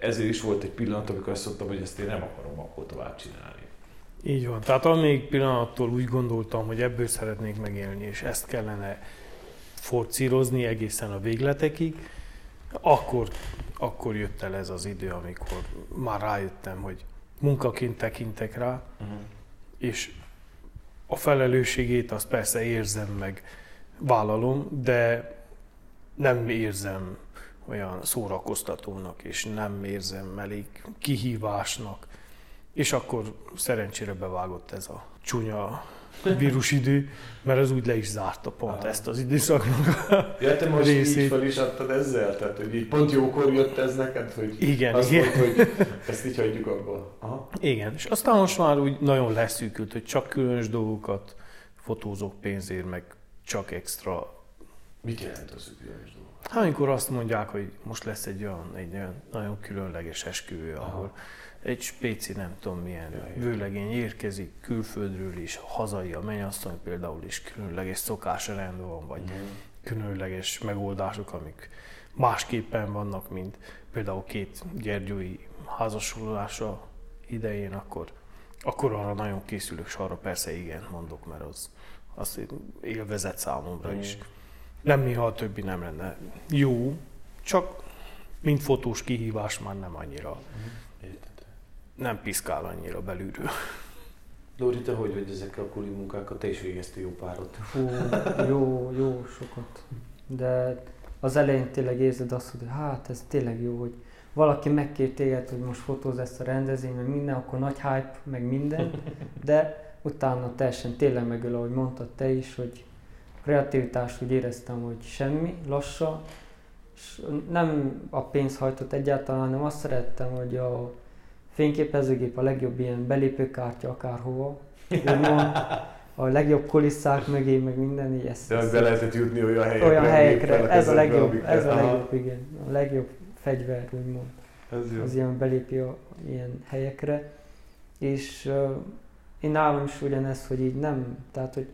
ezért is volt egy pillanat, amikor azt mondtam, hogy ezt én nem akarom akkor tovább csinálni. Így van. Tehát amíg pillanattól úgy gondoltam, hogy ebből szeretnék megélni, és ezt kellene forcírozni egészen a végletekig, akkor, akkor jött el ez az idő, amikor már rájöttem, hogy munkaként tekintek rá, uh-huh. és a felelősségét azt persze érzem meg, vállalom, de nem érzem olyan szórakoztatónak, és nem érzem elég kihívásnak. És akkor szerencsére bevágott ez a csúnya vírusidő, mert az úgy le is zárta pont Aha. ezt az időszaknak Ja, te most részét. így fel is adtad ezzel? Tehát, hogy így pont jókor jött ez neked, hogy igen, azt igen. Mondta, hogy ezt így hagyjuk abba. Aha. Igen, és aztán most már úgy nagyon leszűkült, hogy csak különös dolgokat fotózok pénzért, meg csak extra. Mit jelent az, hogy különös dolgok? Hát, amikor azt mondják, hogy most lesz egy olyan, egy olyan nagyon különleges esküvő, ahol Aha egy spéci nem tudom milyen vőlegény érkezik külföldről is, hazai a mennyasszony például is különleges szokásrend van, vagy mm. különleges megoldások, amik másképpen vannak, mint például két gyergyói házasululása idején, akkor, akkor arra nagyon készülök, és arra persze igen mondok, mert az, az élvezet számomra mm. is. Nem néha a többi nem lenne jó, csak mint fotós kihívás már nem annyira. Mm nem piszkál annyira belülről. Lóri, te hogy vagy ezekkel a kuli munkákkal? Te is végeztél jó párot. Hú, jó, jó, sokat. De az elején tényleg érzed azt, hogy hát ez tényleg jó, hogy valaki megkér téged, hogy most fotóz ezt a rendezvény, meg minden, akkor nagy hype, meg minden, de utána teljesen tényleg megöl, ahogy mondtad te is, hogy kreativitást úgy éreztem, hogy semmi, lassan, és nem a pénz hajtott egyáltalán, hanem azt szerettem, hogy a fényképezőgép a legjobb ilyen belépőkártya akárhova, úgymond, a legjobb kulisszák mögé, meg minden, így ezt. De be lehetett jutni olyan helyekre. Olyan helyekre, ez a legjobb, amiket- ez a Aha, legjobb, igen. A legjobb fegyver, úgymond. Ez jó. Az ilyen belépő a- ilyen helyekre. És uh, én nálam is ugyanez, hogy így nem, tehát hogy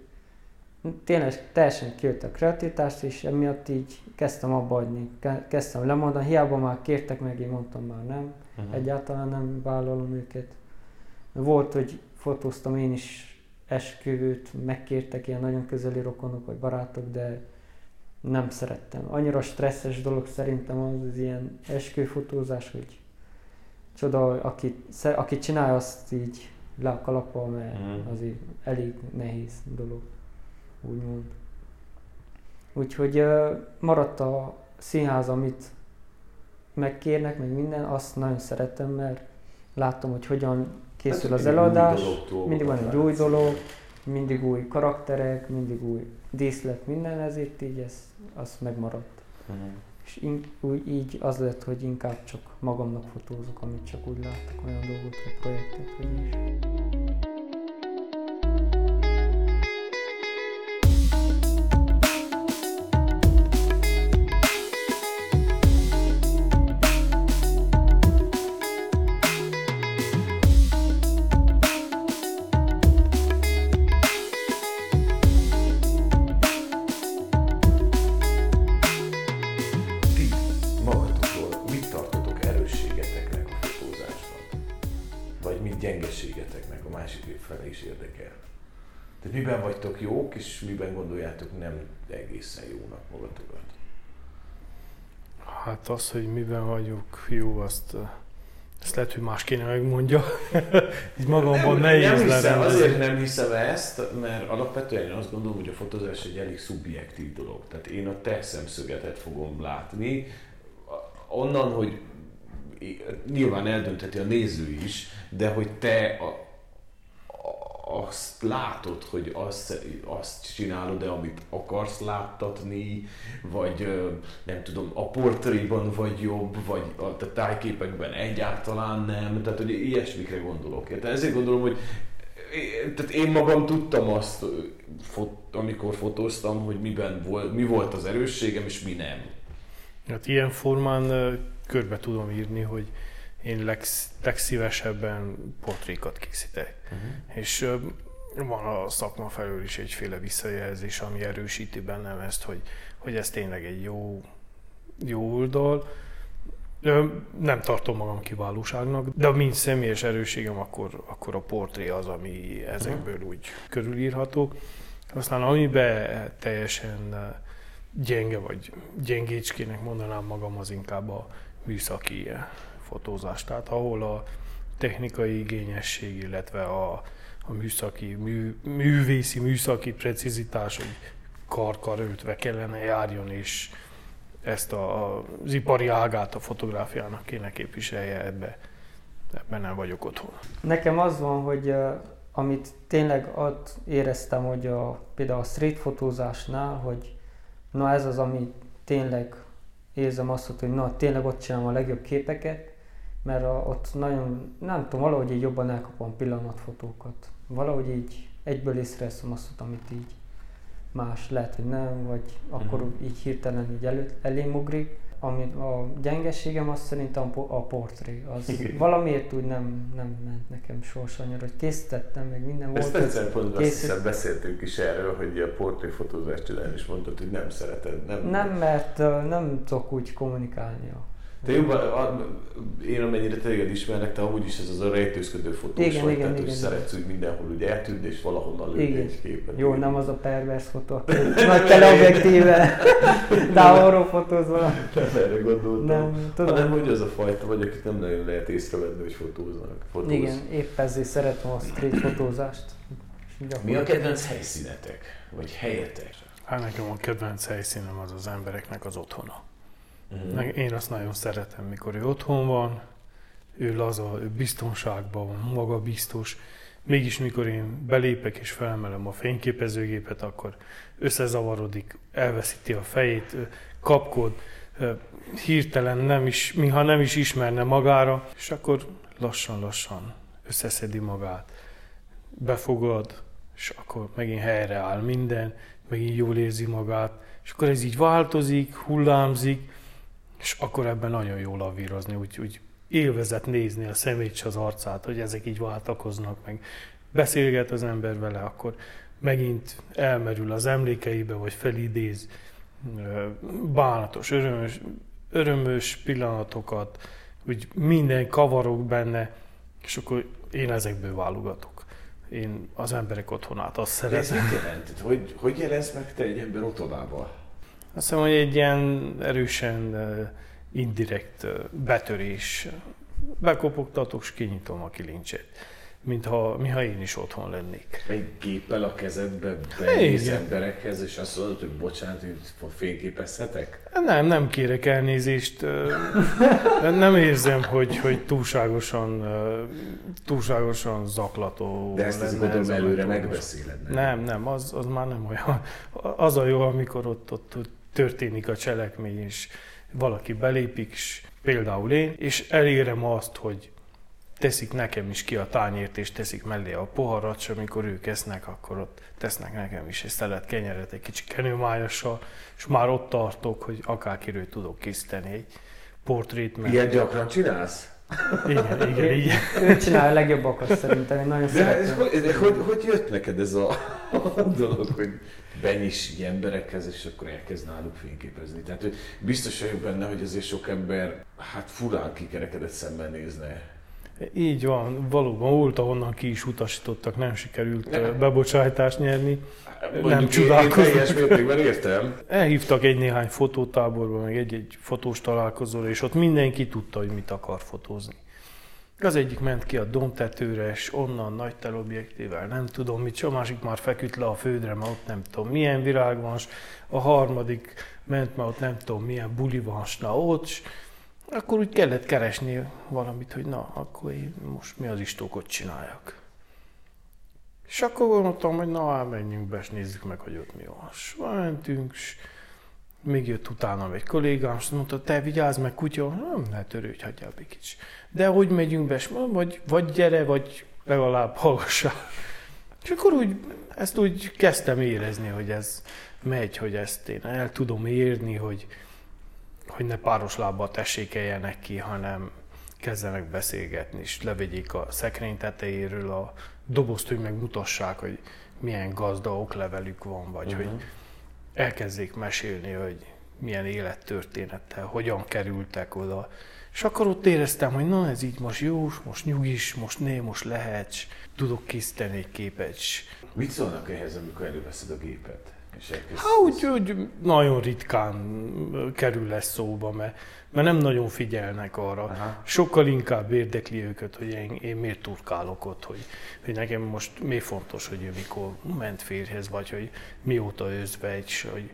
tényleg teljesen kijött a kreativitást, és emiatt így kezdtem abba adni, Ke- kezdtem lemondani, hiába már kértek meg, én mondtam már nem, Mhm. egyáltalán nem vállalom őket. Volt, hogy fotóztam én is esküvőt, megkértek ilyen nagyon közeli rokonok vagy barátok, de nem szerettem. Annyira stresszes dolog szerintem az, az ilyen esküvőfotózás, hogy csoda, aki, aki csinálja azt így le a kalappal, mert Mhm. azért elég nehéz dolog, úgymond. Úgyhogy ö, maradt a színház, amit megkérnek, meg minden, azt nagyon szeretem, mert látom, hogy hogyan készül Hát az előadás, dolog, mindig van egy új dolog, mindig új karakterek, mindig új díszlet, minden, ezért így ez, az megmaradt. Mhm. És in, úgy, így az lett, hogy inkább csak magamnak fotózok, amit csak úgy láttak olyan dolgot, vagy projektet, hogy is. És miben gondoljátok nem egészen jónak magatokat? Hát az, hogy miben vagyok jó, azt, ezt lehet, hogy más kéne megmondja. Így magamban nehéz nem hiszem, azért nem hiszem ezt, mert alapvetően én azt gondolom, hogy a fotózás egy elég szubjektív dolog. Tehát én a te szemszögetet fogom látni, onnan, hogy nyilván eldöntheti a néző is, de hogy te a, azt látod, hogy azt, azt csinálod-e, amit akarsz láttatni, vagy nem tudom, a portréban vagy jobb, vagy a, a tájképekben egyáltalán nem, tehát hogy ilyesmikre gondolok. Tehát ezért gondolom, hogy tehát én magam tudtam azt, amikor fotóztam, hogy miben volt, mi volt az erősségem, és mi nem. Hát ilyen formán körbe tudom írni, hogy én legsz, legszívesebben portrékat készítek. Uh-huh. És van a szakma felől is egyféle visszajelzés, ami erősíti bennem ezt, hogy, hogy ez tényleg egy jó, jó oldal. Nem tartom magam kiválóságnak, de mint személyes erősségem, akkor, akkor a portré az, ami ezekből úgy körülírható. Aztán amiben teljesen gyenge vagy gyengécskének mondanám magam, az inkább a műszaki fotózás. Tehát ahol a technikai igényesség, illetve a, a műszaki, mű, művészi, műszaki precizitás, hogy kar-kar öltve kellene járjon, és ezt a, az ipari ágát a fotográfiának kéne képviselje ebbe. Ebben nem vagyok otthon. Nekem az van, hogy amit tényleg ott éreztem, hogy a, például a street fotózásnál, hogy na ez az, ami tényleg érzem azt, hogy na tényleg ott csinálom a legjobb képeket, mert a, ott nagyon, nem tudom, valahogy így jobban elkapom pillanatfotókat. Valahogy így egyből észreveszem azt, amit így más lehet, hogy nem, vagy akkor Mhm. így hirtelen így elő, elém ugrik. Ami a gyengeségem az szerintem a po- a portré. Az Igen. valamiért úgy nem, nem ment nekem sors annyira, hogy készítettem, meg minden Ezt volt. egyszer pont készít- beszéltünk is erről, hogy a portréfotózást csinálni, és mondtad, hogy nem szereted. Nem, Nem, mert nem tudok úgy kommunikálni. a- Te jobban, a, én amennyire téged ismernek, te amúgy is ez az a rejtőzködő fotós Igen, vagy, igen, tehát hogy igen. szeretsz úgy mindenhol úgy eltűnni, és valahonnan lőni Igen. egy képet. Jó, nem az a pervers fotó, nagy teleobjektíve távolról fotózva. Nem erre gondoltam. Nem, tudom. Hanem, hogy az a fajta vagy, akit nem nagyon lehet észrevenni, hogy fotóznak. Fotóz. Igen, épp ezért szeretem a street fotózást. Mi a kedvenc helyszínetek? Vagy helyetek? Hát nekem a kedvenc helyszínem az az embereknek az otthona. Uh-huh. Én azt nagyon szeretem, mikor ő otthon van, ő laza, ő biztonságban van, maga biztos. Mégis mikor én belépek és felmelem a fényképezőgépet, akkor összezavarodik, elveszíti a fejét, kapkod, hirtelen nem is, mintha nem is ismerne magára, és akkor lassan-lassan összeszedi magát, befogad, és akkor megint helyreáll minden, megint jól érzi magát, és akkor ez így változik, hullámzik, és akkor ebben nagyon jól lavírozni, úgy, úgy élvezet nézni a szemét az arcát, hogy ezek így váltakoznak, meg beszélget az ember vele, akkor megint elmerül az emlékeibe, vagy felidéz bánatos, örömös, örömös pillanatokat, úgy minden kavarok benne, és akkor én ezekből válogatok. Én az emberek otthonát azt szeretem. ez mit jelent? Hogy, hogy jelensz meg te egy ember otthonában? Azt hiszem, hogy egy ilyen erősen indirekt betörés. Bekopogtatok, és kinyitom a kilincset mintha miha én is otthon lennék. Egy géppel a kezedbe bemész emberekhez, és azt mondod, hogy bocsánat, hogy fényképezhetek? Nem, nem kérek elnézést. nem érzem, hogy, hogy túlságosan, túlságosan zaklató. De ezt gondolom előre megbeszéled, nem? Nem, nem, az, az már nem olyan. Az a jó, amikor ott, ott, ott történik a cselekmény, és valaki belépik, és például én, és elérem azt, hogy teszik nekem is ki a tányért, és teszik mellé a poharat, és amikor ők esznek, akkor ott tesznek nekem is egy szelet kenyeret, egy kicsi kenőmájassal, és már ott tartok, hogy akárkiről tudok készíteni egy portrét. Ilyen gyakran csinálsz? Igen, igen, igen. Ő csinál a legjobbakat szerintem, én nagyon de ez, hogy, hogy, hogy jött neked ez a, a dolog, hogy benyis ilyen emberekhez, és akkor elkezd náluk fényképezni. Tehát hogy biztos vagyok benne, hogy azért sok ember hát furán kikerekedett szemben nézne így van, valóban volt, ahonnan ki is utasítottak, nem sikerült nem. bebocsájtást nyerni. Mondjuk nem csodálkoznak. Én értem. Elhívtak egy-néhány fotótáborba, meg egy-egy fotós találkozóra, és ott mindenki tudta, hogy mit akar fotózni. Az egyik ment ki a domtetőre, és onnan nagy telobjektível, nem tudom mit, a másik már feküdt le a földre, mert ott nem tudom milyen virág van, a harmadik ment, mert ott nem tudom milyen buli van, na ott, akkor úgy kellett keresni valamit, hogy na, akkor én most mi az istókot csináljak. És akkor gondoltam, hogy na, hát menjünk be, és nézzük meg, hogy ott mi van. És mentünk, és még jött utána egy kollégám, és mondta, te vigyázz meg, kutya, nem, ne törődj, hagyjál kicsit. De hogy megyünk be, és vagy, vagy gyere, vagy legalább hallgassál. És akkor úgy, ezt úgy kezdtem érezni, hogy ez megy, hogy ezt én el tudom érni, hogy, hogy ne páros lábbal tessékeljenek ki, hanem kezdenek beszélgetni, és levegyék a szekrény tetejéről a dobozt, hogy megmutassák, hogy milyen gazda oklevelük van, vagy uh-huh. hogy elkezdjék mesélni, hogy milyen élettörténettel, hogyan kerültek oda. És akkor ott éreztem, hogy na ez így most jó, most nyugis, most né, most lehet, tudok készíteni egy képet. Mit szólnak ehhez, amikor előveszed a gépet? Hát úgy, úgy nagyon ritkán kerül lesz szóba, mert, mert nem nagyon figyelnek arra. Aha. Sokkal inkább érdekli őket, hogy én, én miért turkálok ott, hogy, hogy nekem most mi fontos, hogy ő mikor ment férhez, vagy hogy mióta özvegy, hogy,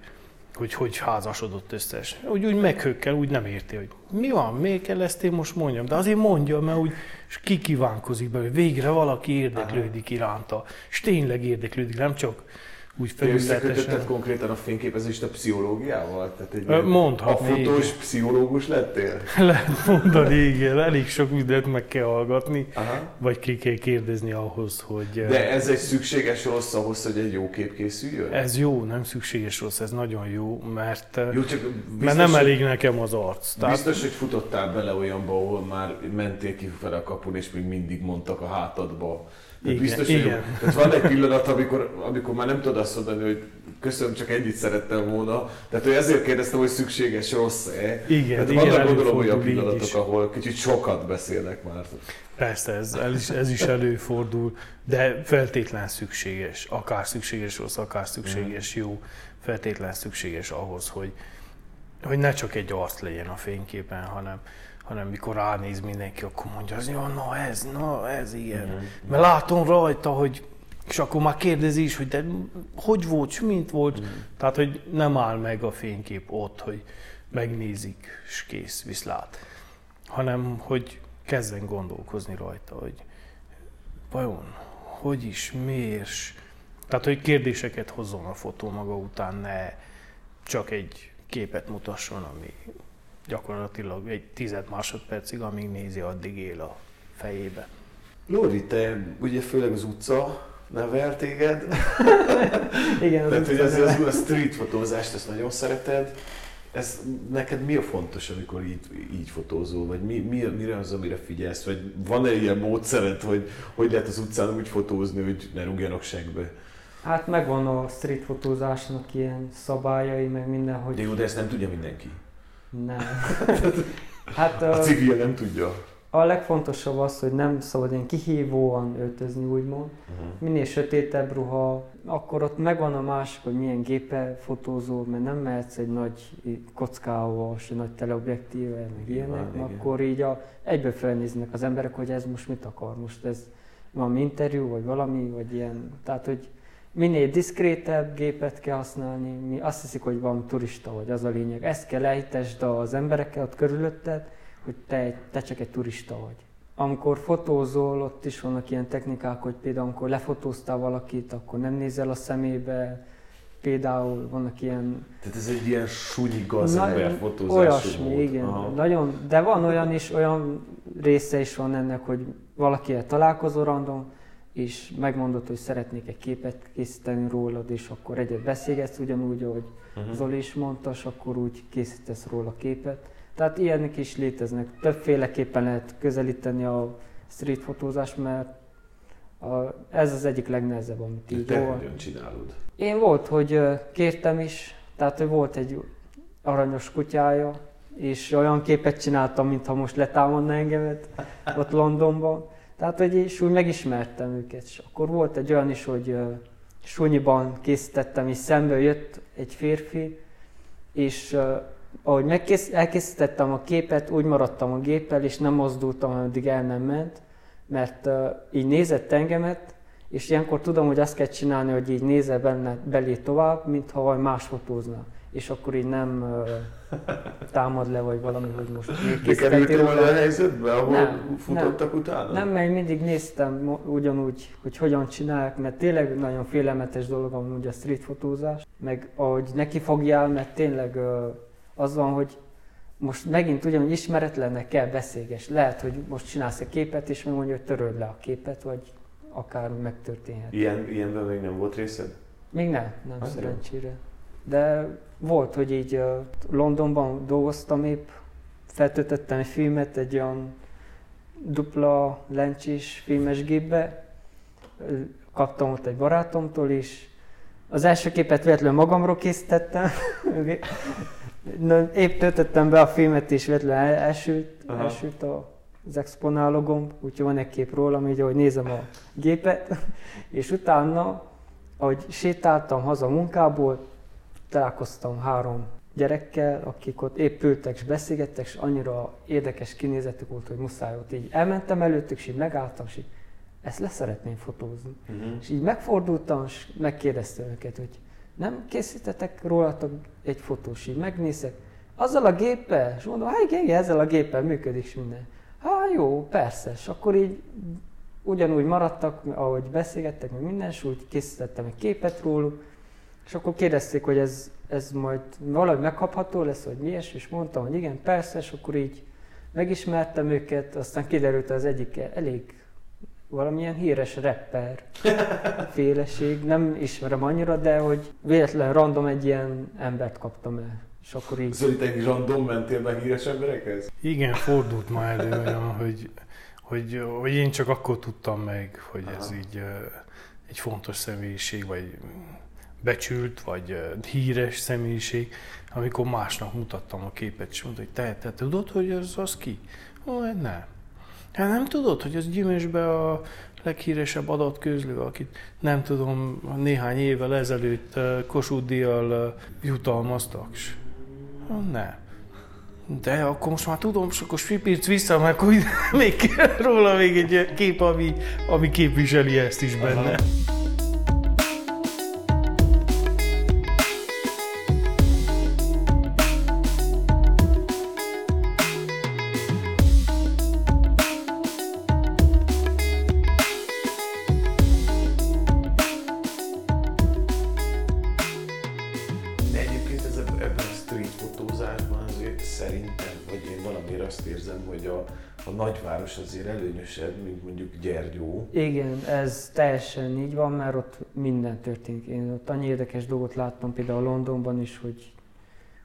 hogy hogy házasodott összes. Úgy, úgy meghökkel, úgy nem érti, hogy mi van, miért kell ezt én most mondjam, de azért mondja, mert úgy és ki kívánkozik be, hogy végre valaki érdeklődik Aha. iránta, és tényleg érdeklődik, nem csak úgy felületesen. konkrétan a fényképezést a pszichológiával? Tehát egy Mondhatni, A fotós igen. pszichológus lettél? Lehet mondani, igen. Elég sok mindent meg kell hallgatni, Aha. vagy ki kell kérdezni ahhoz, hogy... De ez egy szükséges rossz ahhoz, hogy egy jó kép készüljön? Ez jó, nem szükséges rossz, ez nagyon jó, mert, jó, csak biztos, mert nem elég nekem az arc. Tehát... Biztos, hogy futottál bele olyanba, ahol már mentél kifele a kapun, és még mindig mondtak a hátadba igen, biztos, igen. Hogy Tehát van egy pillanat, amikor, amikor már nem tudod azt mondani, hogy köszönöm, csak ennyit szerettem volna. Tehát hogy ezért kérdeztem, hogy szükséges rossz-e. Igen, Tehát igen, vannak gondolom olyan pillanatok, is. ahol kicsit sokat beszélnek már. Persze, ez, ez, is, ez is előfordul, de feltétlen szükséges. Akár szükséges rossz, akár szükséges jó. Feltétlen szükséges ahhoz, hogy, hogy ne csak egy arc legyen a fényképen, hanem, hanem mikor ránéz mindenki, akkor mondja, az, ja, na ez, na ez ilyen. Mm-hmm. Mert látom rajta, hogy és akkor már kérdezi is, hogy de hogy volt, mint volt. Mm. Tehát, hogy nem áll meg a fénykép ott, hogy, megnézik, és kész, viszlát. Hanem, hogy kezden gondolkozni rajta, hogy vajon hogy is, miért, tehát, hogy kérdéseket hozzon a fotó maga után, ne csak egy képet mutasson, ami gyakorlatilag egy tized másodpercig, amíg nézi, addig él a fejébe. Lóri, te ugye főleg az utca nevel téged. Igen, az Tehát, hogy ez, neve. ez, a street fotózást, ezt nagyon szereted. Ez neked mi a fontos, amikor így, így fotózol? Vagy mi, mi, mire az, amire figyelsz? Vagy van-e ilyen módszered, hogy hogy lehet az utcán úgy fotózni, hogy ne rúgjanak segbe? Hát megvan a street fotózásnak ilyen szabályai, meg minden, hogy De jó, de ezt nem tudja mindenki. Nem. Hát A civil nem tudja. a legfontosabb az, hogy nem szabad ilyen kihívóan öltözni, úgymond. Minél sötétebb ruha, akkor ott megvan a másik, hogy milyen géppel fotózol, mert nem mehetsz egy nagy kockával, és egy nagy teleobjektíve, meg ilyenek, igen. akkor így a, egyből felnéznek az emberek, hogy ez most mit akar, most ez valami interjú, vagy valami, vagy ilyen, tehát hogy minél diszkrétebb gépet kell használni, mi azt hiszik, hogy van turista vagy, az a lényeg. Ezt kell elhitesd az emberekkel ott körülötted, hogy te, te csak egy turista vagy. Amikor fotózol, ott is vannak ilyen technikák, hogy például amikor lefotóztál valakit, akkor nem nézel a szemébe, például vannak ilyen Tehát ez egy ilyen sunyi gazember fotózás. Olyasmi, igen. Nagyon, de van olyan is, olyan része is van ennek, hogy valakivel találkozol random, és megmondod, hogy szeretnék egy képet készíteni rólad, és akkor egyet beszélgetsz ugyanúgy, ahogy Mhm. Zoli is mondta, és akkor úgy készítesz róla képet. Tehát ilyenek is léteznek. Többféleképpen lehet közelíteni a street fotózást, mert a, ez az egyik legnehezebb, amit így te hogyan csinálod? én volt, hogy kértem is, tehát hogy volt egy aranyos kutyája, és olyan képet csináltam, mintha most letámadna engemet ott Londonban. Tehát, hogy és úgy megismertem őket. És akkor volt egy olyan is, hogy ö, sunyiban készítettem, és szembe jött egy férfi, és ö, ahogy megkész, elkészítettem a képet, úgy maradtam a géppel, és nem mozdultam, ameddig el nem ment, mert ö, így nézett engemet, és ilyenkor tudom, hogy azt kell csinálni, hogy így nézel benne belé tovább, mintha valami más fotózna. És akkor így nem támad le, vagy valami, hogy most De kerültél róla. olyan helyzetbe, ahol Nem, futottak utána? Nem, mert mindig néztem ugyanúgy, hogy hogyan csinálják, mert tényleg nagyon félelmetes dolog amúgy a street fotózás, meg ahogy neki fogjál, mert tényleg az van, hogy most megint ugyanúgy ismeretlennek kell beszélges. Lehet, hogy most csinálsz egy képet, és megmondja, hogy töröld le a képet, vagy akármi megtörténhet. Ilyen, ilyenben még nem volt részed? Még nem, nem Az jó. szerencsére. De volt, hogy így uh, Londonban dolgoztam épp, feltöltöttem egy filmet egy olyan dupla lencsis filmes gépbe, kaptam ott egy barátomtól is. Az első képet véletlenül magamról készítettem. Na, épp töltöttem be a filmet, és véletlenül el- elsült, Aha. elsült a, az exponálogom, úgyhogy van egy kép rólam, így ahogy nézem a gépet, és utána, ahogy sétáltam haza a munkából, találkoztam három gyerekkel, akik ott épp ültek és beszélgettek, és annyira érdekes kinézetük volt, hogy muszáj ott így elmentem előttük, és így megálltam, és így ezt leszeretném fotózni. Uh-huh. És így megfordultam, és megkérdeztem őket, hogy nem készítetek rólatok egy fotós, így megnézek, azzal a géppel? És mondom, hát igen, igen, ezzel a géppel működik minden. Hát jó, persze. És akkor így ugyanúgy maradtak, ahogy beszélgettek, meg minden, és úgy készítettem egy képet róluk, és akkor kérdezték, hogy ez, ez majd valahogy megkapható lesz, vagy mi és mondtam, hogy igen, persze, és akkor így megismertem őket, aztán kiderült az egyik elég valamilyen híres rapper féleség, nem ismerem annyira, de hogy véletlen random egy ilyen embert kaptam el. És akkor így Zoli, te is random mentél be híres emberekhez? Igen, fordult már elő olyan, hogy, hogy, hogy én csak akkor tudtam meg, hogy ez Aha. így ö, egy fontos személyiség, vagy becsült, vagy híres személyiség, amikor másnak mutattam a képet, és mondta, hogy te, te tudod, hogy az az ki? Ó, nem. Hát nem tudod, hogy az Gyimesbe a leghíresebb adatközlő, akit nem tudom, néhány évvel ezelőtt Kossuth jutalmaztak. "Ó, Nem. De akkor most már tudom, és akkor spipírc vissza, mert akkor még róla még egy kép, ami, ami képviseli ezt is benne. szerintem, előnyösebb, mint mondjuk Gyergyó. Igen, ez teljesen így van, mert ott minden történik. Én ott annyi érdekes dolgot láttam, például Londonban is, hogy,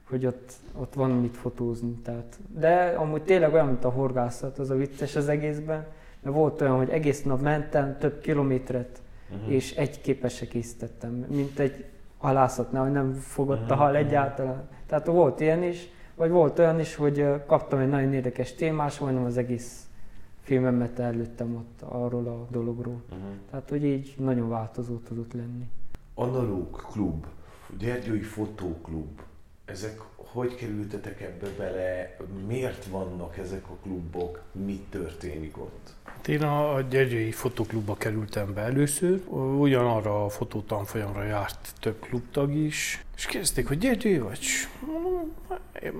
hogy ott, ott van mit fotózni. Tehát. De amúgy tényleg olyan, mint a horgászat, az a vicces az egészben. Mert volt olyan, hogy egész nap mentem több kilométert, uh-huh. és egy képet se készítettem, mint egy halászatnál, hogy nem fogott a hal egyáltalán. Tehát volt ilyen is, vagy volt olyan is, hogy kaptam egy nagyon érdekes témás, majdnem az egész filmemet előttem ott arról a dologról. Uh-huh. Tehát, hogy így nagyon változó tudott lenni. Analóg klub, Gyergyói Fotóklub, ezek hogy kerültetek ebbe bele, miért vannak ezek a klubok, mi történik ott? Hát én a Gyergyői Fotoklubba kerültem be először, ugyanarra a fotótanfolyamra járt több klubtag is, és kérdezték, hogy Gyergyői vagy?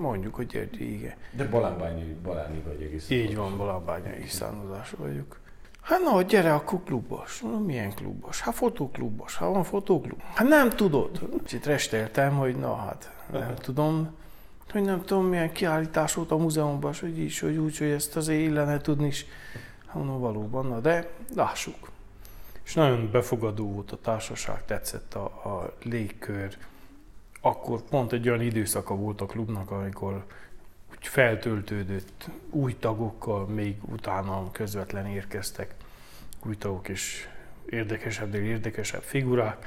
Mondjuk, hogy Gyergyői, igen. De Balánbányi, Baláni vagy egész. Így van, Balánbányai származású vagyok. Hát na, gyere akkor klubos. Na, milyen klubos? Hát fotóklubos. Hát van fotóklub. Hát nem tudod. Itt resteltem, hogy na hát nem tudom hogy nem tudom, milyen kiállítás volt a múzeumban, hogy is, hogy úgy, hogy ezt azért illene tudni is. Hát mondom, valóban, na de lássuk. És nagyon befogadó volt a társaság, tetszett a, a légkör. Akkor pont egy olyan időszaka volt a klubnak, amikor úgy feltöltődött új tagokkal, még utána közvetlen érkeztek új tagok és érdekesebbnél érdekesebb figurák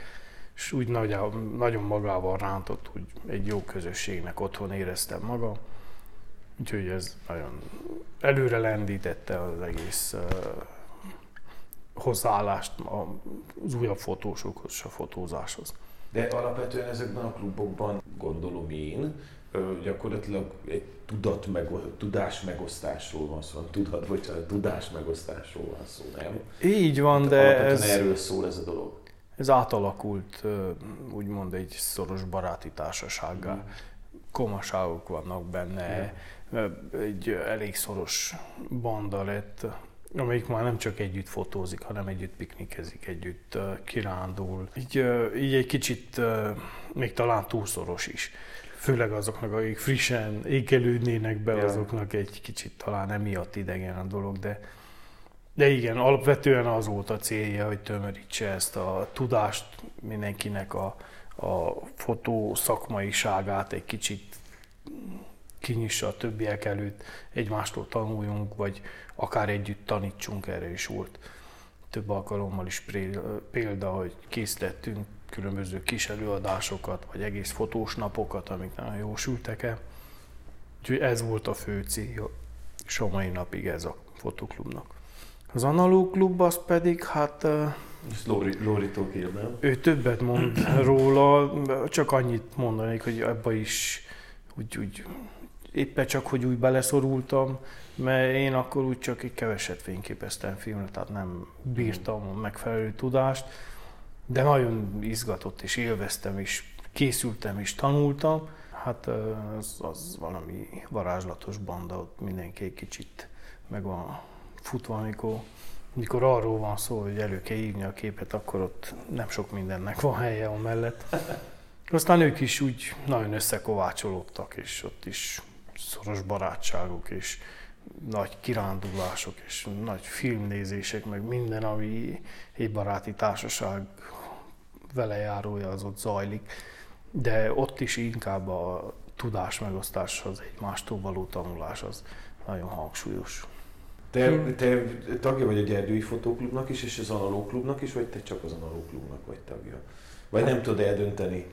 és úgy nagyon, nagyon magával rántott, hogy egy jó közösségnek otthon éreztem magam. Úgyhogy ez nagyon előre lendítette az egész uh, hozzáállást az újabb fotósokhoz és a fotózáshoz. De alapvetően ezekben a klubokban, gondolom én, gyakorlatilag egy tudat meg, tudás megosztásról van szó, tudat, vagy tudás megosztásról van szó, nem? Így van, de ez... erről szól ez a dolog ez átalakult úgymond egy szoros baráti társasággá. Mm. Komaságok vannak benne, egy elég szoros banda lett, amelyik már nem csak együtt fotózik, hanem együtt piknikezik, együtt kirándul. Így, így egy kicsit még talán túlszoros is. Főleg azoknak, akik frissen ékelődnének be, azoknak egy kicsit talán emiatt idegen a dolog, de de igen, alapvetően az volt a célja, hogy tömörítse ezt a tudást mindenkinek a, a fotó szakmaiságát egy kicsit kinyissa a többiek előtt, egymástól tanuljunk, vagy akár együtt tanítsunk, erre is volt több alkalommal is példa, hogy készítettünk különböző kis előadásokat, vagy egész fotós napokat, amik nagyon jó sültek el. Úgyhogy ez volt a fő célja, és a mai napig ez a fotoklubnak. Az analóg klub az pedig, hát... Ezt Lóri, Lóritól kérdem. Ő többet mond róla, csak annyit mondanék, hogy ebbe is úgy, úgy éppen csak, hogy úgy beleszorultam, mert én akkor úgy csak egy keveset fényképeztem filmre, tehát nem bírtam a megfelelő tudást, de nagyon izgatott és élveztem, és készültem és tanultam. Hát az, az valami varázslatos banda, ott mindenki egy kicsit meg van futva, amikor, amikor arról van szó, hogy elő kell írni a képet, akkor ott nem sok mindennek van helye a mellett. Aztán ők is úgy nagyon összekovácsolódtak, és ott is szoros barátságok, és nagy kirándulások, és nagy filmnézések, meg minden, ami egy baráti társaság velejárója az ott zajlik. De ott is inkább a tudás megosztás, az egymástól való tanulás az nagyon hangsúlyos. Te, te tagja vagy a Gyergyői Fotóklubnak is, és az Analóg Klubnak is, vagy te csak az Analóg Klubnak vagy tagja? Vagy nem tudod eldönteni?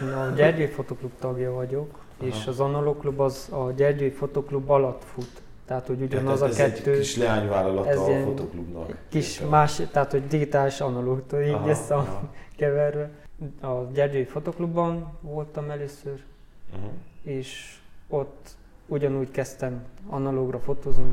Na, a Gyergyői Fotóklub tagja vagyok, Aha. és az Analóg Klub az a Gyergyői Fotóklub alatt fut. Tehát, hogy ugyanaz tehát a kettő... egy kis leányvállalata a fotoklubnak. Kis más, tehát, hogy digitális analógtól így ezt a keverve. A Gyergyői Fotoklubban voltam először, uh-huh. és ott ugyanúgy kezdtem analógra fotózni,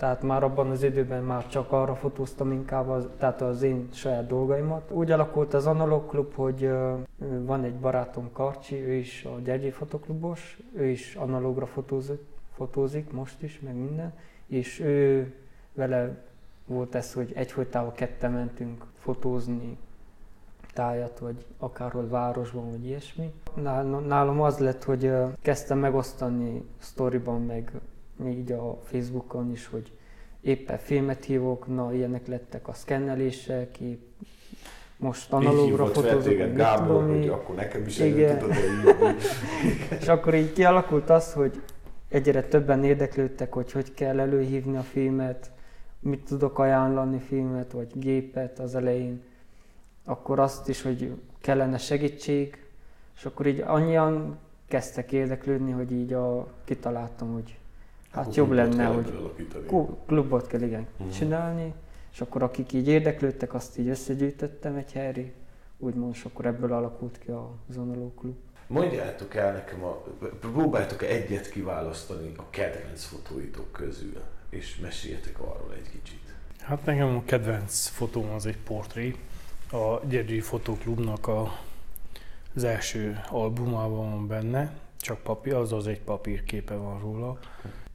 tehát már abban az időben már csak arra fotóztam inkább, az, tehát az én saját dolgaimat. Úgy alakult az Analog Klub, hogy van egy barátom Karcsi, ő is a Gyergyi Fotoklubos, ő is analogra fotózik, fotózik most is, meg minden, és ő vele volt ez, hogy egyfolytában ketten mentünk fotózni tájat, vagy akárhol városban, vagy ilyesmi. Nálam az lett, hogy kezdtem megosztani sztoriban, meg még így a Facebookon is, hogy éppen filmet hívok, na ilyenek lettek a szkennelések, most analógra fotózok. Gábor, hogy akkor nekem is Igen. tudod És akkor így kialakult az, hogy egyre többen érdeklődtek, hogy hogy kell előhívni a filmet, mit tudok ajánlani filmet, vagy gépet az elején. Akkor azt is, hogy kellene segítség, és akkor így annyian kezdtek érdeklődni, hogy így a, kitaláltam, hogy hát jobb lenne, hogy klubot kell igen uh-huh. csinálni, és akkor akik így érdeklődtek, azt így összegyűjtöttem egy helyre, úgymond, és akkor ebből alakult ki a Zonoló Klub. Mondjátok el nekem, a, próbáljátok egyet kiválasztani a kedvenc fotóitok közül, és meséljetek arról egy kicsit. Hát nekem a kedvenc fotóm az egy portré. A Gyergyi Fotóklubnak a, az első albumában van benne, csak papír, azaz egy papírképe van róla.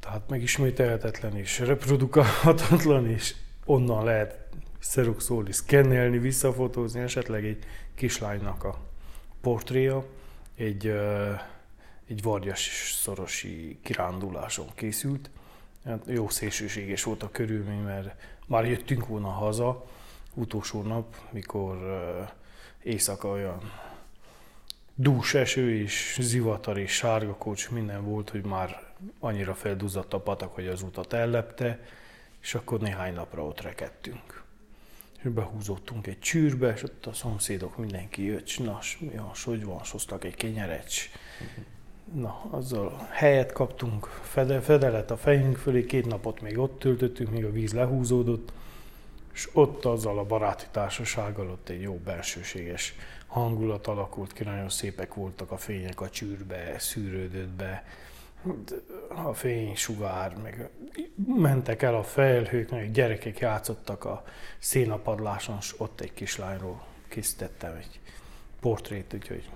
Tehát megismételhetetlen és reprodukálhatatlan, és onnan lehet szeruxolni, szkennelni, visszafotózni, esetleg egy kislánynak a portréja, egy, egy varjas szorosi kiránduláson készült. Hát jó szélsőséges volt a körülmény, mert már jöttünk volna haza, utolsó nap, mikor éjszaka olyan dús eső és zivatar és sárga kocs minden volt, hogy már annyira felduzzadt a patak, hogy az utat ellepte, és akkor néhány napra ott rekedtünk. És behúzottunk egy csűrbe, és ott a szomszédok mindenki jött, na, mi az, hogy van, hoztak egy kenyerecs. Na, azzal helyet kaptunk, fede, fedelet a fejünk fölé, két napot még ott töltöttünk, míg a víz lehúzódott, és ott azzal a baráti társasággal ott egy jó belsőséges hangulat alakult ki, nagyon szépek voltak a fények a csűrbe, szűrődött be, a fénysugár, meg mentek el a felhők, meg gyerekek játszottak a szénapadláson, és ott egy kislányról készítettem egy portrét, úgyhogy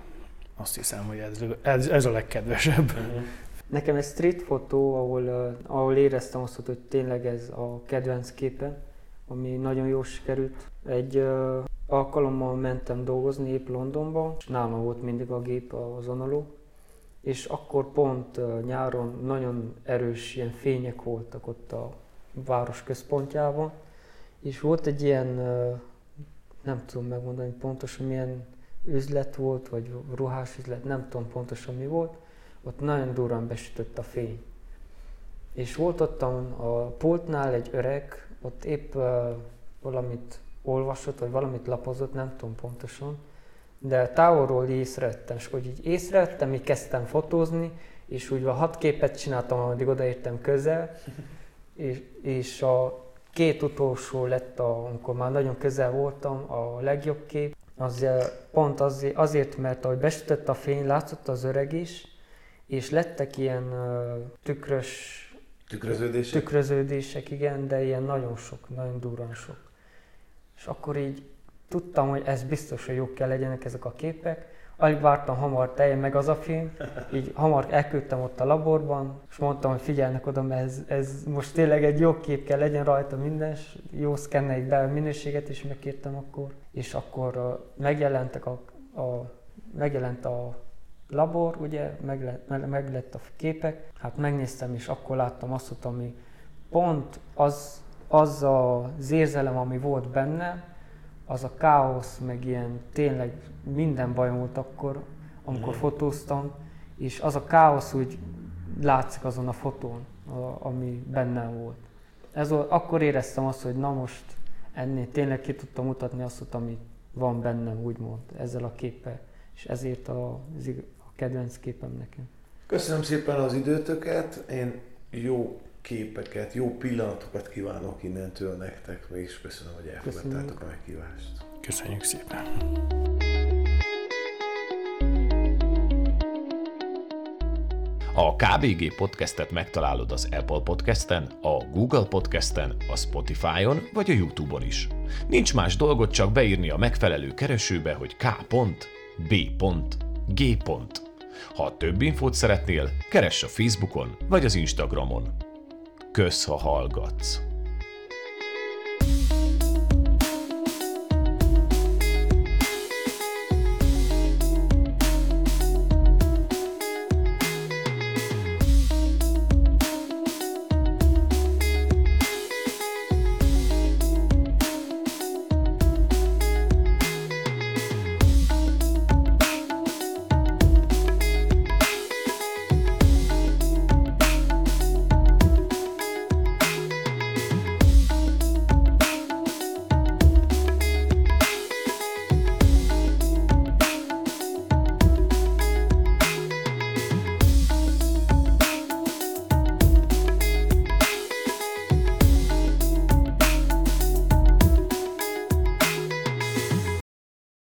azt hiszem, hogy ez, ez, ez a legkedvesebb. Nekem egy street fotó, ahol, ahol éreztem azt, hogy tényleg ez a kedvenc képe, ami nagyon jó sikerült. Egy uh, alkalommal mentem dolgozni épp Londonba, és nálam volt mindig a gép, az onoló, és akkor pont nyáron nagyon erős ilyen fények voltak ott a város központjában, és volt egy ilyen, nem tudom megmondani pontosan milyen üzlet volt, vagy ruhás üzlet, nem tudom pontosan mi volt, ott nagyon durran besütött a fény. És volt ott a, pultnál egy öreg, ott épp valamit olvasott, vagy valamit lapozott, nem tudom pontosan, de távolról észrevettem, és hogy így észrevettem, így kezdtem fotózni, és úgy a hat képet csináltam, ameddig odaértem közel, és, és a két utolsó lett, a, amikor már nagyon közel voltam, a legjobb kép, az pont azért, azért, mert ahogy besütött a fény, látszott az öreg is, és lettek ilyen uh, tükrös Tükröződések? Tükröződések, igen, de ilyen nagyon sok, nagyon durran sok. És akkor így tudtam, hogy ez biztos, hogy jók kell legyenek ezek a képek. Alig vártam hamar teljen meg az a film, így hamar elküldtem ott a laborban, és mondtam, hogy figyelnek oda, mert ez, ez most tényleg egy jó kép kell legyen rajta minden, jó szkenneljük be a minőséget is megkértem akkor, és akkor megjelentek a, a, megjelent a labor, ugye, meg, lett, meg lett a képek, hát megnéztem, és akkor láttam azt, ami pont az, az az érzelem, ami volt benne, az a káosz, meg ilyen tényleg minden bajom volt akkor, amikor mm. fotóztam, és az a káosz úgy látszik azon a fotón, a, ami bennem volt. Ez, akkor éreztem azt, hogy na most ennél tényleg ki tudtam mutatni azt, ami van bennem, úgymond, ezzel a képpel, és ezért a, a kedvenc képem nekem. Köszönöm szépen az időtöket, én jó képeket, jó pillanatokat kívánok innentől nektek, és köszönöm, hogy elfogadtátok a meghívást. Köszönjük szépen! A KBG podcastet megtalálod az Apple podcasten, a Google podcasten, a Spotify-on vagy a YouTube-on is. Nincs más dolgot, csak beírni a megfelelő keresőbe, hogy k.b.g. Ha több infót szeretnél, keress a Facebookon vagy az Instagramon. Kösz, ha hallgatsz!